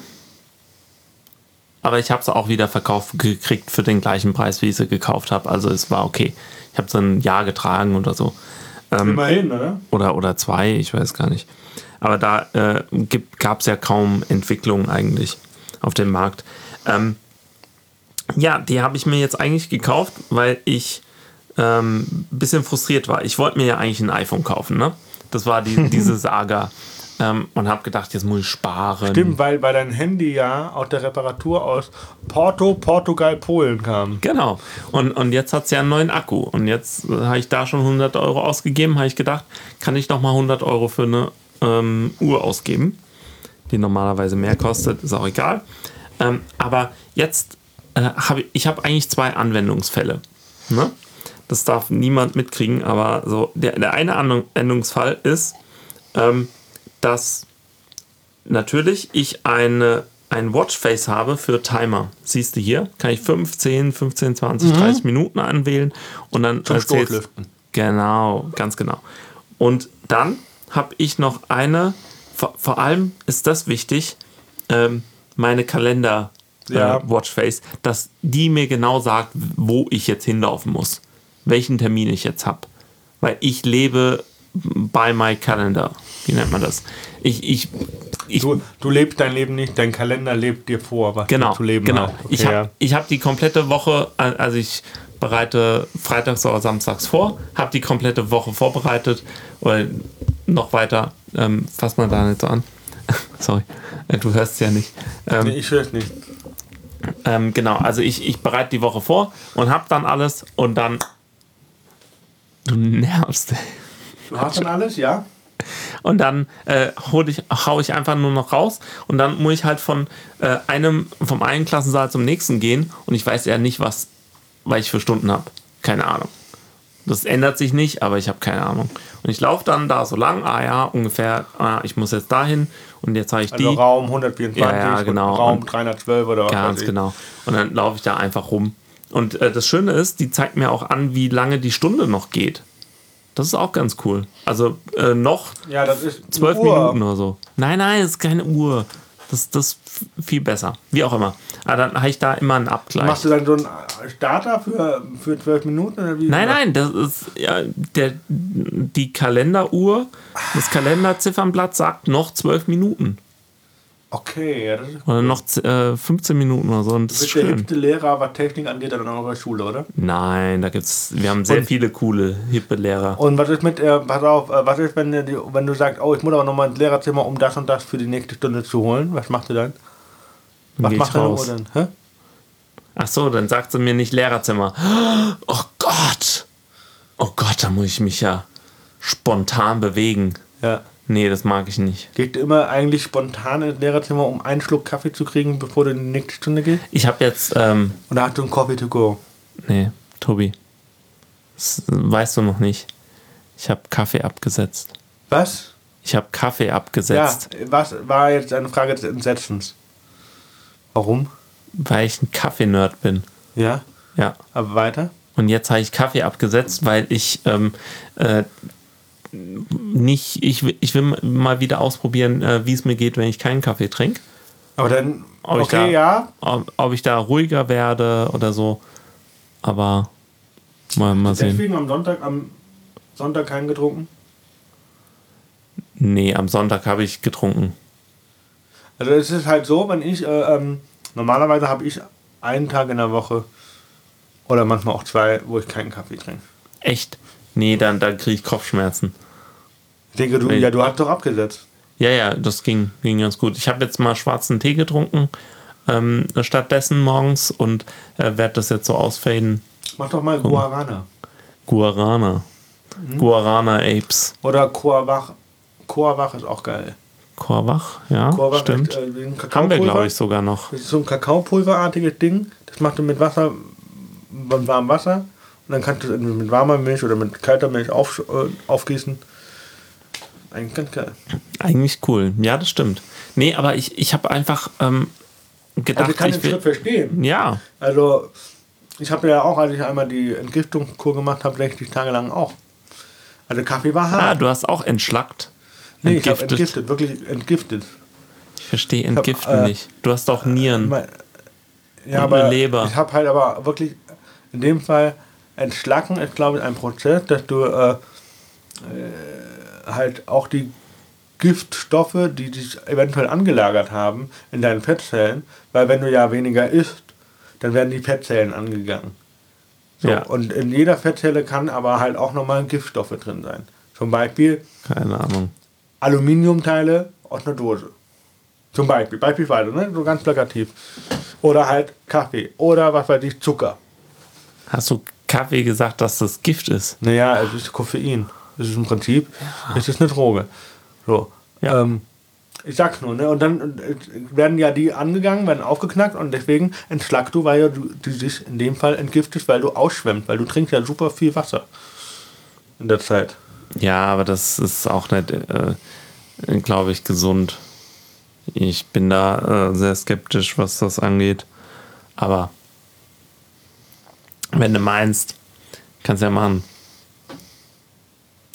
Aber ich habe sie auch wieder verkauft gekriegt für den gleichen Preis, wie ich sie gekauft habe. Also es war okay. Ich habe sie ein Jahr getragen oder so. Ähm, Immerhin, oder? oder, oder zwei, ich weiß gar nicht. Aber da äh, gab es ja kaum Entwicklung eigentlich auf dem Markt. Ähm, ja, die habe ich mir jetzt eigentlich gekauft, weil ich ähm, ein bisschen frustriert war. Ich wollte mir ja eigentlich ein iPhone kaufen, ne? Das war die, *laughs* diese Saga. Ähm, und habe gedacht, jetzt muss ich sparen. Stimmt, weil, weil dein Handy ja aus der Reparatur aus Porto, Portugal, Polen kam. Genau. Und, und jetzt hat es ja einen neuen Akku. Und jetzt äh, habe ich da schon 100 Euro ausgegeben. Habe ich gedacht, kann ich noch mal 100 Euro für eine ähm, Uhr ausgeben, die normalerweise mehr kostet, ist auch egal. Ähm, aber jetzt äh, habe ich, habe eigentlich zwei Anwendungsfälle. Ne? Das darf niemand mitkriegen, aber so der, der eine Anwendungsfall ist, ähm, dass natürlich ich eine, ein Watchface habe für Timer. Siehst du hier? Kann ich 15, 15, 20, 30 Minuten anwählen und dann Zum. Genau, ganz genau. Und dann habe ich noch eine, vor, vor allem ist das wichtig, ähm, meine Kalender Ja. äh, Watchface, dass die mir genau sagt, wo ich jetzt hinlaufen muss, welchen Termin ich jetzt habe. Weil ich lebe by my calendar. Wie nennt man das? Ich, ich, ich Du, du lebst dein Leben nicht, dein Kalender lebt dir vor, was Genau, du zu leben genau. hast. Okay, ich habe ja. ich hab die komplette Woche, also ich bereite freitags oder samstags vor, habe die komplette Woche vorbereitet oder noch weiter, ähm, fass mal da nicht so an. *laughs* Sorry, äh, du hörst es ja nicht. Ähm, Nee, ich höre es nicht. ähm, genau, also ich, ich bereite die Woche vor und habe dann alles und dann. Du nervst. Du hast dann alles, ja? Und dann äh, hol ich, hau ich einfach nur noch raus und dann muss ich halt von äh, einem, vom einen Klassensaal zum nächsten gehen und ich weiß ja nicht, was, was ich für Stunden habe. Keine Ahnung. Das ändert sich nicht, aber ich habe keine Ahnung. Und ich laufe dann da so lang, ah ja, ungefähr, ah, ich muss jetzt dahin und jetzt habe ich Also die. Raum 124 Ja, ja, genau. Raum Und- 312 oder was Ganz genau. Und dann laufe ich da einfach rum. Und äh, das Schöne ist, die zeigt mir auch an, wie lange die Stunde noch geht. Das ist auch ganz cool. Also äh, noch Ja, das ist eine zwölf. Minuten oder so. Nein, nein, das ist keine Uhr. Das, das ist viel besser. Wie auch immer. Aber dann habe ich da immer einen Abgleich. Machst du dann so einen Starter für, für 12 Minuten? Oder wie? Nein, nein, das ist ja der, die Kalenderuhr, das Kalenderziffernblatt sagt noch zwölf Minuten. Okay, ja, das ist Oder noch äh, 15 Minuten oder so. Und das Du ist bist der schön. hipste Lehrer, was Technik angeht, an eurer Schule, oder? Nein, da gibt's. Wir haben sehr Und- viele coole, hippe Lehrer. Und was ist mit, äh, pass auf, äh, was ist, wenn, du wenn du sagst, oh, ich muss aber nochmal ins Lehrerzimmer, um das und das für die nächste Stunde zu holen? Was macht ihr dann? Was geh ich macht deine Uhr dann? Hä? Ach so, dann sagt sie mir nicht Lehrerzimmer. Oh Gott! Oh Gott, da muss ich mich ja spontan bewegen. Ja. Nee, das mag ich nicht. Geht immer eigentlich spontan ins Lehrerzimmer, um einen Schluck Kaffee zu kriegen, bevor du in die nächste Stunde gehst? Ich habe jetzt, ähm, Oder hast du einen Coffee to go? nee, Tobi, das weißt du noch nicht. Ich habe Kaffee abgesetzt. Was? Ich habe Kaffee Ja, abgesetzt, was war jetzt eine Frage des Entsetzens? Warum? weil ich ein Kaffee-Nerd bin. Ja, Ja. aber weiter? Und jetzt habe ich Kaffee abgesetzt, weil ich ähm, äh, nicht, ich, will- ich will mal wieder ausprobieren, äh, wie es mir geht, wenn ich keinen Kaffee trinke. Aber dann, Ob ich okay, da- ja. Ob, ob ich da ruhiger werde oder so. Aber mal, mal sehen. Deswegen am Sonntag, am Sonntag keinen getrunken? Nee, am Sonntag habe ich getrunken. Also es ist halt so, wenn ich, äh, ähm, normalerweise habe ich einen Tag in der Woche oder manchmal auch zwei, wo ich keinen Kaffee trinke. Echt? Nee, dann, dann kriege ich Kopfschmerzen. Ich denke, du, ja, du hast doch abgesetzt. Ja, ja, das ging, ging ganz gut. Ich habe jetzt mal schwarzen Tee getrunken ähm, stattdessen morgens und äh, werde das jetzt so ausfaden. Mach doch mal Guarana. Guarana. Mhm. Guarana Apes. Oder Coavach. Coavach ist auch geil. Korwach, ja, Coavach stimmt. äh, Haben wir, glaube ich, sogar noch. Das ist so ein Kakaopulverartiges Ding. Das machst du mit Wasser, mit warmem Wasser. Und dann kannst du es mit warmer Milch oder mit kalter Milch auf, äh, aufgießen. Eigentlich ganz geil. Eigentlich cool. Ja, das stimmt. Nee, aber ich, ich habe einfach ähm, gedacht, Also ich kann ich den Schritt verstehen. Ja, Also, ich habe ja auch, als ich einmal die Entgiftungskur gemacht habe, 60 Tage lang auch. Also Kaffee war ah, hart. du hast auch entschlackt. Nee, ich habe entgiftet. entgiftet, wirklich entgiftet. Ich verstehe Entgiften äh, nicht. Du hast auch Nieren. Mein- Ja, Und aber Leber. ich habe halt aber wirklich, in dem Fall, Entschlacken ist, glaube ich, ein Prozess, dass du äh, äh, halt auch die Giftstoffe, die sich eventuell angelagert haben, in deinen Fettzellen, weil wenn du ja weniger isst, dann werden die Fettzellen angegangen. So, Ja. Und in jeder Fettzelle kann aber halt auch nochmal Giftstoffe drin sein. Zum Beispiel Keine Ahnung. Aluminiumteile aus einer Dose. Zum Beispiel, beispielsweise, ne? so ganz plakativ. Oder halt Kaffee. Oder was weiß ich, Zucker. Hast du Kaffee gesagt, dass das Gift ist? Naja, es ist Koffein. Es ist im Prinzip, es ist eine Droge. So. Ja. Ähm, ich sag's nur, ne? Und dann äh, werden ja die angegangen, werden aufgeknackt und deswegen entschlackst du, weil ja du, du dich in dem Fall entgiftest, weil du ausschwemmst, weil du trinkst ja super viel Wasser in der Zeit. Ja, aber das ist auch nicht, äh, glaube ich, gesund. Ich bin da äh, sehr skeptisch, was das angeht. Aber wenn du meinst, kannst ja machen.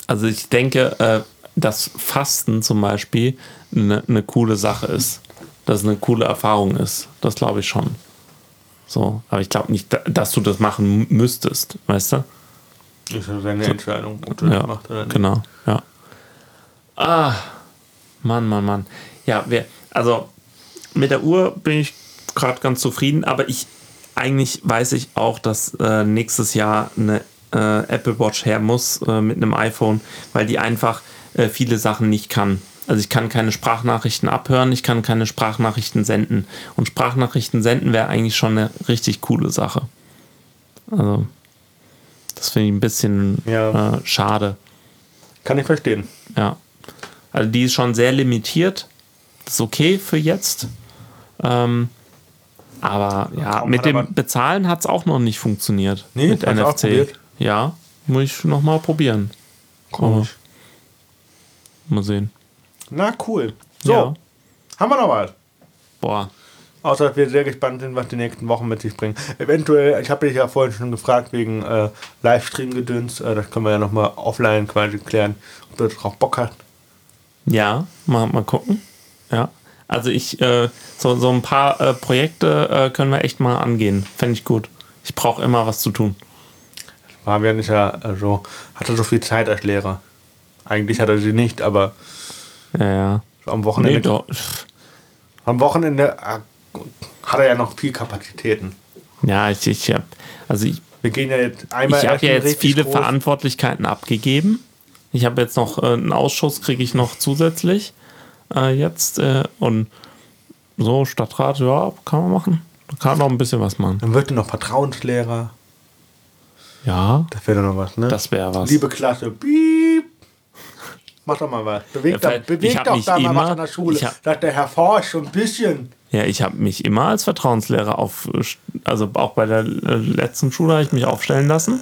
Also ich denke, äh, dass Fasten zum Beispiel eine ne coole Sache ist. Dass es eine coole Erfahrung ist. Das glaube ich schon. So, aber ich glaube nicht, da- dass du das machen müsstest, weißt du? Das ist ja seine Entscheidung, ob das Ja, machst oder nicht. genau, ja. Ah, Mann, Mann, Mann. Ja, wir, also mit der Uhr bin ich gerade ganz zufrieden, aber ich, eigentlich weiß ich auch, dass äh, nächstes Jahr eine äh, Apple Watch her muss äh, mit einem iPhone, weil die einfach äh, viele Sachen nicht kann. Also ich kann keine Sprachnachrichten abhören, ich kann keine Sprachnachrichten senden. Und Sprachnachrichten senden wäre eigentlich schon eine richtig coole Sache. Also, das finde ich ein bisschen Ja. äh, schade. Kann ich verstehen. Ja. Also die ist schon sehr limitiert. Das ist okay für jetzt. Ähm, aber ja, Kaum mit dem was- Bezahlen hat es auch noch nicht funktioniert. Nee, mit NFC. Ja, muss ich nochmal probieren. Komisch. Mal sehen. Na, cool. So, Ja. haben wir noch was? Boah. Außer dass wir sehr gespannt sind, was die nächsten Wochen mit sich bringen. Eventuell, ich habe dich ja vorhin schon gefragt wegen äh, Livestream-Gedöns. Äh, das können wir ja nochmal offline quasi klären, ob du drauf Bock hast. Ja, mal, mal gucken. Ja. Also ich, äh, so, so ein paar äh, Projekte äh, können wir echt mal angehen. Fände ich gut. Ich brauche immer was zu tun. Fabian ist ja so, hatte so viel Zeit als Lehrer. Eigentlich hat er sie nicht, aber Ja, ja. am Wochenende. Nee. Am Wochenende äh, hat er ja noch viel Kapazitäten. Ja, ich, ich habe also ich, Wir gehen ja jetzt einmal ich habe ja jetzt viele groß. Verantwortlichkeiten abgegeben. Ich habe jetzt noch äh, einen Ausschuss, kriege ich noch zusätzlich äh, jetzt. Äh, und so, Stadtrat, ja, kann man machen. Da kann man noch ein bisschen was machen. Dann wird er noch Vertrauenslehrer. Ja, Das wäre doch noch was, ne? das wäre was. Liebe Klasse, piep. Mach doch mal was. Bewegt, Ja, da, hab doch da mal was an der Schule. Sagt der Herr Forsch so ein bisschen. Ja, ich habe mich immer als Vertrauenslehrer auf, also auch bei der äh, letzten Schule habe ich mich aufstellen lassen.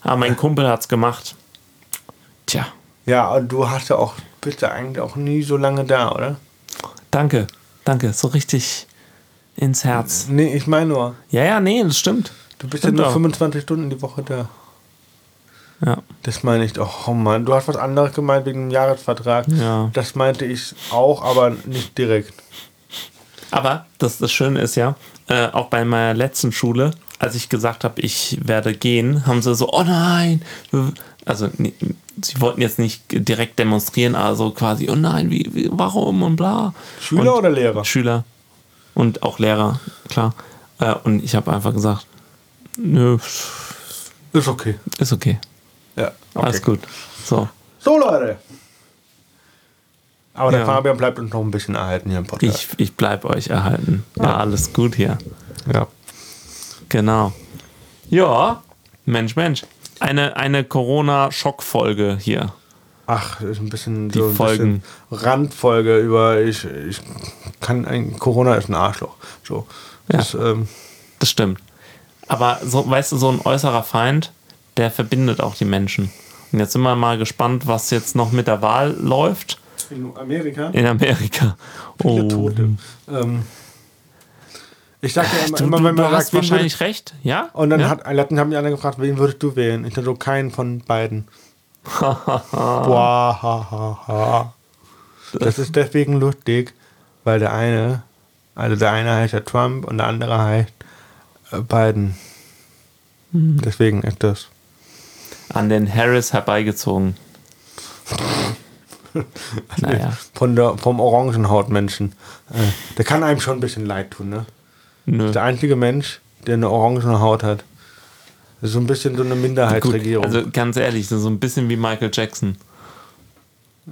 Aber mein Kumpel hat's gemacht. Tja, Ja, und du hast ja auch, bist ja eigentlich auch nie so lange da, oder? danke, danke, so richtig ins Herz. Nee, ich meine nur, Ja, ja, nee, das stimmt. du bist ja Stimmt nur auch. 25 Stunden die Woche da. Ja, Das meine ich doch. Oh Mann, du hast was anderes gemeint wegen dem Jahresvertrag. Ja. Das meinte ich auch, aber nicht direkt. Aber das, das Schöne ist ja, äh, auch bei meiner letzten Schule, als ich gesagt habe, ich werde gehen, haben sie so, oh nein. Also, sie wollten jetzt nicht direkt demonstrieren, also quasi, oh nein, wie, wie warum und bla. Schüler und oder Lehrer? Schüler und auch Lehrer, klar. Äh, und ich habe einfach gesagt, nö, Ist okay. ist okay, Ja, alles gut. So, So, Leute. Aber der Ja. Fabian bleibt uns noch ein bisschen erhalten hier im Podcast. ich, ich bleib euch erhalten. Ja, alles gut hier. ja. Genau. Ja, Mensch, Mensch. Eine, eine Corona-Schockfolge hier. Ach, ist ein bisschen Die so ein Folgen. bisschen Randfolge über ich, ich kann ein Corona ist ein Arschloch. So. Ja. Das, ähm, Das stimmt. Aber so, weißt du, so ein äußerer Feind, der verbindet auch die Menschen. Und jetzt sind wir mal gespannt, was jetzt noch mit der Wahl läuft in Amerika in Amerika. viele Oh. Tote. Ähm, ich sag ja immer, Du, immer wenn du man hast sagt, wahrscheinlich recht, ja? und dann ja? hat, letztens haben die anderen gefragt, wen würdest du wählen? Ich dachte so keinen von beiden. Boah, ha, ha, ha. Das ist deswegen lustig, weil der eine, also der eine heißt ja Trump und der andere heißt äh, Biden. Hm. Deswegen ist das. an den Harris herbeigezogen. *laughs* *laughs* naja, Von der, vom Orangenhautmenschen. Äh, der kann einem schon ein bisschen leid tun, ne? nö. Der einzige Mensch, der eine orangene Haut hat. Das ist so ein bisschen so eine Gut, Minderheitsregierung. also ganz ehrlich, so ein bisschen wie Michael Jackson.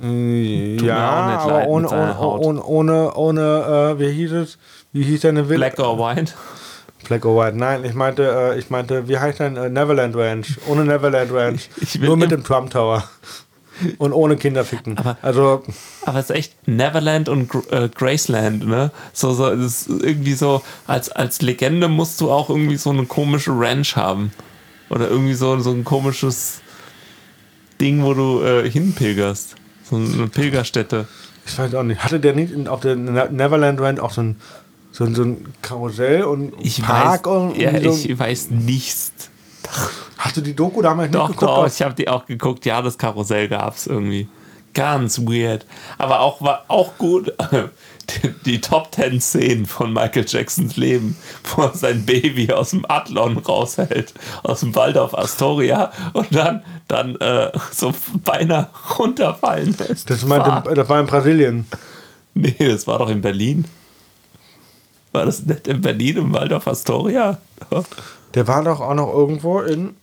Äh, tut ja, aber ohne, seiner ohne, Haut. ohne, ohne, ohne äh, wie hieß es? Wie hieß deine Villa? Black or White? Black or White. Nein, ich meinte, äh, ich meinte, wie heißt dein äh, Neverland Ranch? Ohne Neverland Ranch. Nur mit dem Trump Tower. Und ohne Kinderficken. Aber- also, Aber es ist echt Neverland und äh, Graceland, ne? So, so, das ist irgendwie so, als, als Legende musst du auch irgendwie so eine komische Ranch haben. Oder irgendwie so, so ein komisches Ding, wo du äh, hinpilgerst. So eine Pilgerstätte. ich weiß auch nicht. Hatte der nicht auf der Ne- Neverland Ranch auch so ein, so ein, so ein Karussell und Ich Park weiß, und ja, so, ich weiß nichts. Hast du die Doku damals nicht Doch, geguckt? doch, ich habe die auch geguckt. Ja, das Karussell gab es irgendwie. Ganz weird. Aber auch war auch gut. *laughs* Die, die Top 10 Szenen von Michael Jacksons Leben, *laughs* wo er sein Baby aus dem Adlon raushält, aus dem Waldorf Astoria und dann, dann äh, so beinahe runterfallen lässt. Das, meinte, das war in Brasilien. Nee, das war doch in Berlin. War das nicht in Berlin im Waldorf Astoria? Der war doch auch noch irgendwo in.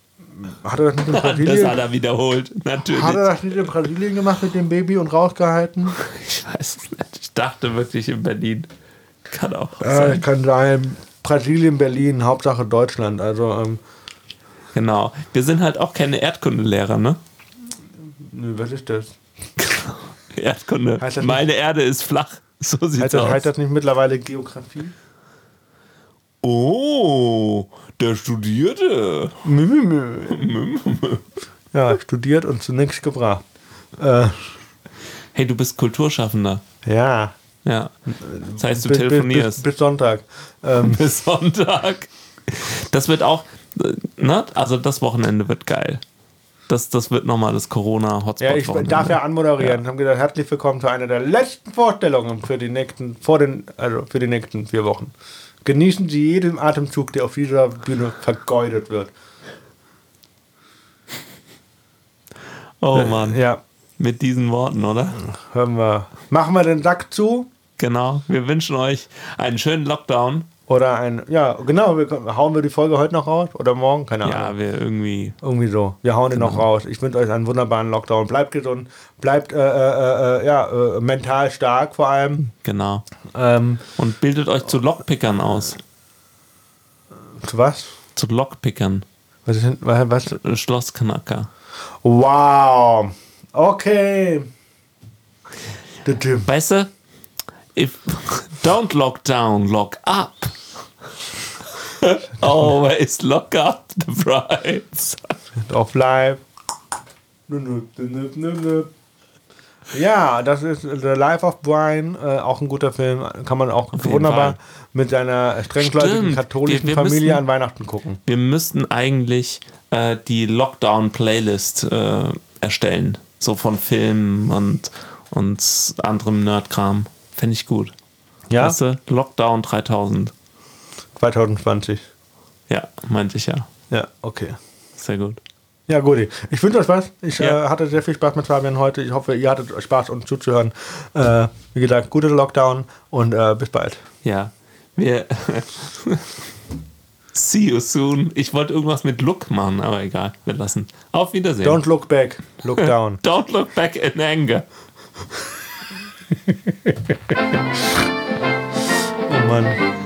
Hat er das nicht in *laughs* Das Brasilien? hat er wiederholt, natürlich. Hat er das nicht in Brasilien gemacht mit dem Baby und rausgehalten? *laughs* Ich weiß es nicht. Ich dachte wirklich in Berlin. Kann auch Äh, sein. kann sein. Brasilien, Berlin, Hauptsache Deutschland. Also, ähm, Genau. Wir sind halt auch keine Erdkundelehrer, ne? nö, was ist das? *laughs* Erdkunde. Heißt das Meine Erde ist flach. So sieht's Heißt das, aus. heißt das nicht mittlerweile Geografie? oh, der Studierte. Ja, studiert und zu nichts gebracht. Äh, Hey, du bist Kulturschaffender. ja. Ja. Das heißt, du Bis, bis, bis, telefonierst. bis Sonntag. Ähm, *laughs* Bis Sonntag. Das wird auch, äh, ne? Also das Wochenende wird geil. Das, das wird nochmal das Corona-Hotspot. ja, ich darf ja anmoderieren. Ja. Haben gesagt, herzlich willkommen zu einer der letzten Vorstellungen für die nächsten, vor den, also für die nächsten vier Wochen. Genießen Sie jeden Atemzug, der auf dieser Bühne vergeudet wird. Oh Mann. Ja, Mit diesen Worten, oder? hören wir. Machen wir den Sack zu. Genau. Wir wünschen euch einen schönen Lockdown. Oder ein, ja, genau, wir, hauen wir die Folge heute noch raus oder morgen? Keine Ahnung. Ja, wir irgendwie. Irgendwie so. Wir hauen den noch raus. Ich wünsche euch einen wunderbaren Lockdown. Bleibt gesund, bleibt äh, äh, äh, ja, äh, mental stark vor allem. Genau. Ähm, Und bildet euch zu Lockpickern aus. zu was? Zu Lockpickern. Was ist denn, was? was? Schlossknacker. Wow. Okay. Weißt du? If, don't lock down, lock up. *laughs* Always lock up the brides. Auf live. Ja, das ist The Life of Brian, äh, auch ein guter Film. Kann man auch wunderbar Fall. mit seiner strenggläubigen katholischen Wir- wir Familie müssen- an Weihnachten gucken. Wir müssten eigentlich äh, die Lockdown-Playlist äh, erstellen. So von Filmen und, und anderem Nerdkram. Fände ich gut. Ja, Weißt du? Lockdown 3000. 2020. Ja, meinte ich ja. Ja, okay. Sehr gut. Ja, gut. Ich wünsche euch was. Ich Ja. äh, hatte sehr viel Spaß mit Fabian heute. Ich hoffe, ihr hattet Spaß, uns zuzuhören. Äh, wie gesagt, gute Lockdown und äh, bis bald. Ja. Wir. *laughs* See you soon. Ich wollte irgendwas mit Look machen, aber egal. Wir lassen. Auf Wiedersehen. Don't look back, look *laughs* down. Don't look back in anger. Oh Mann.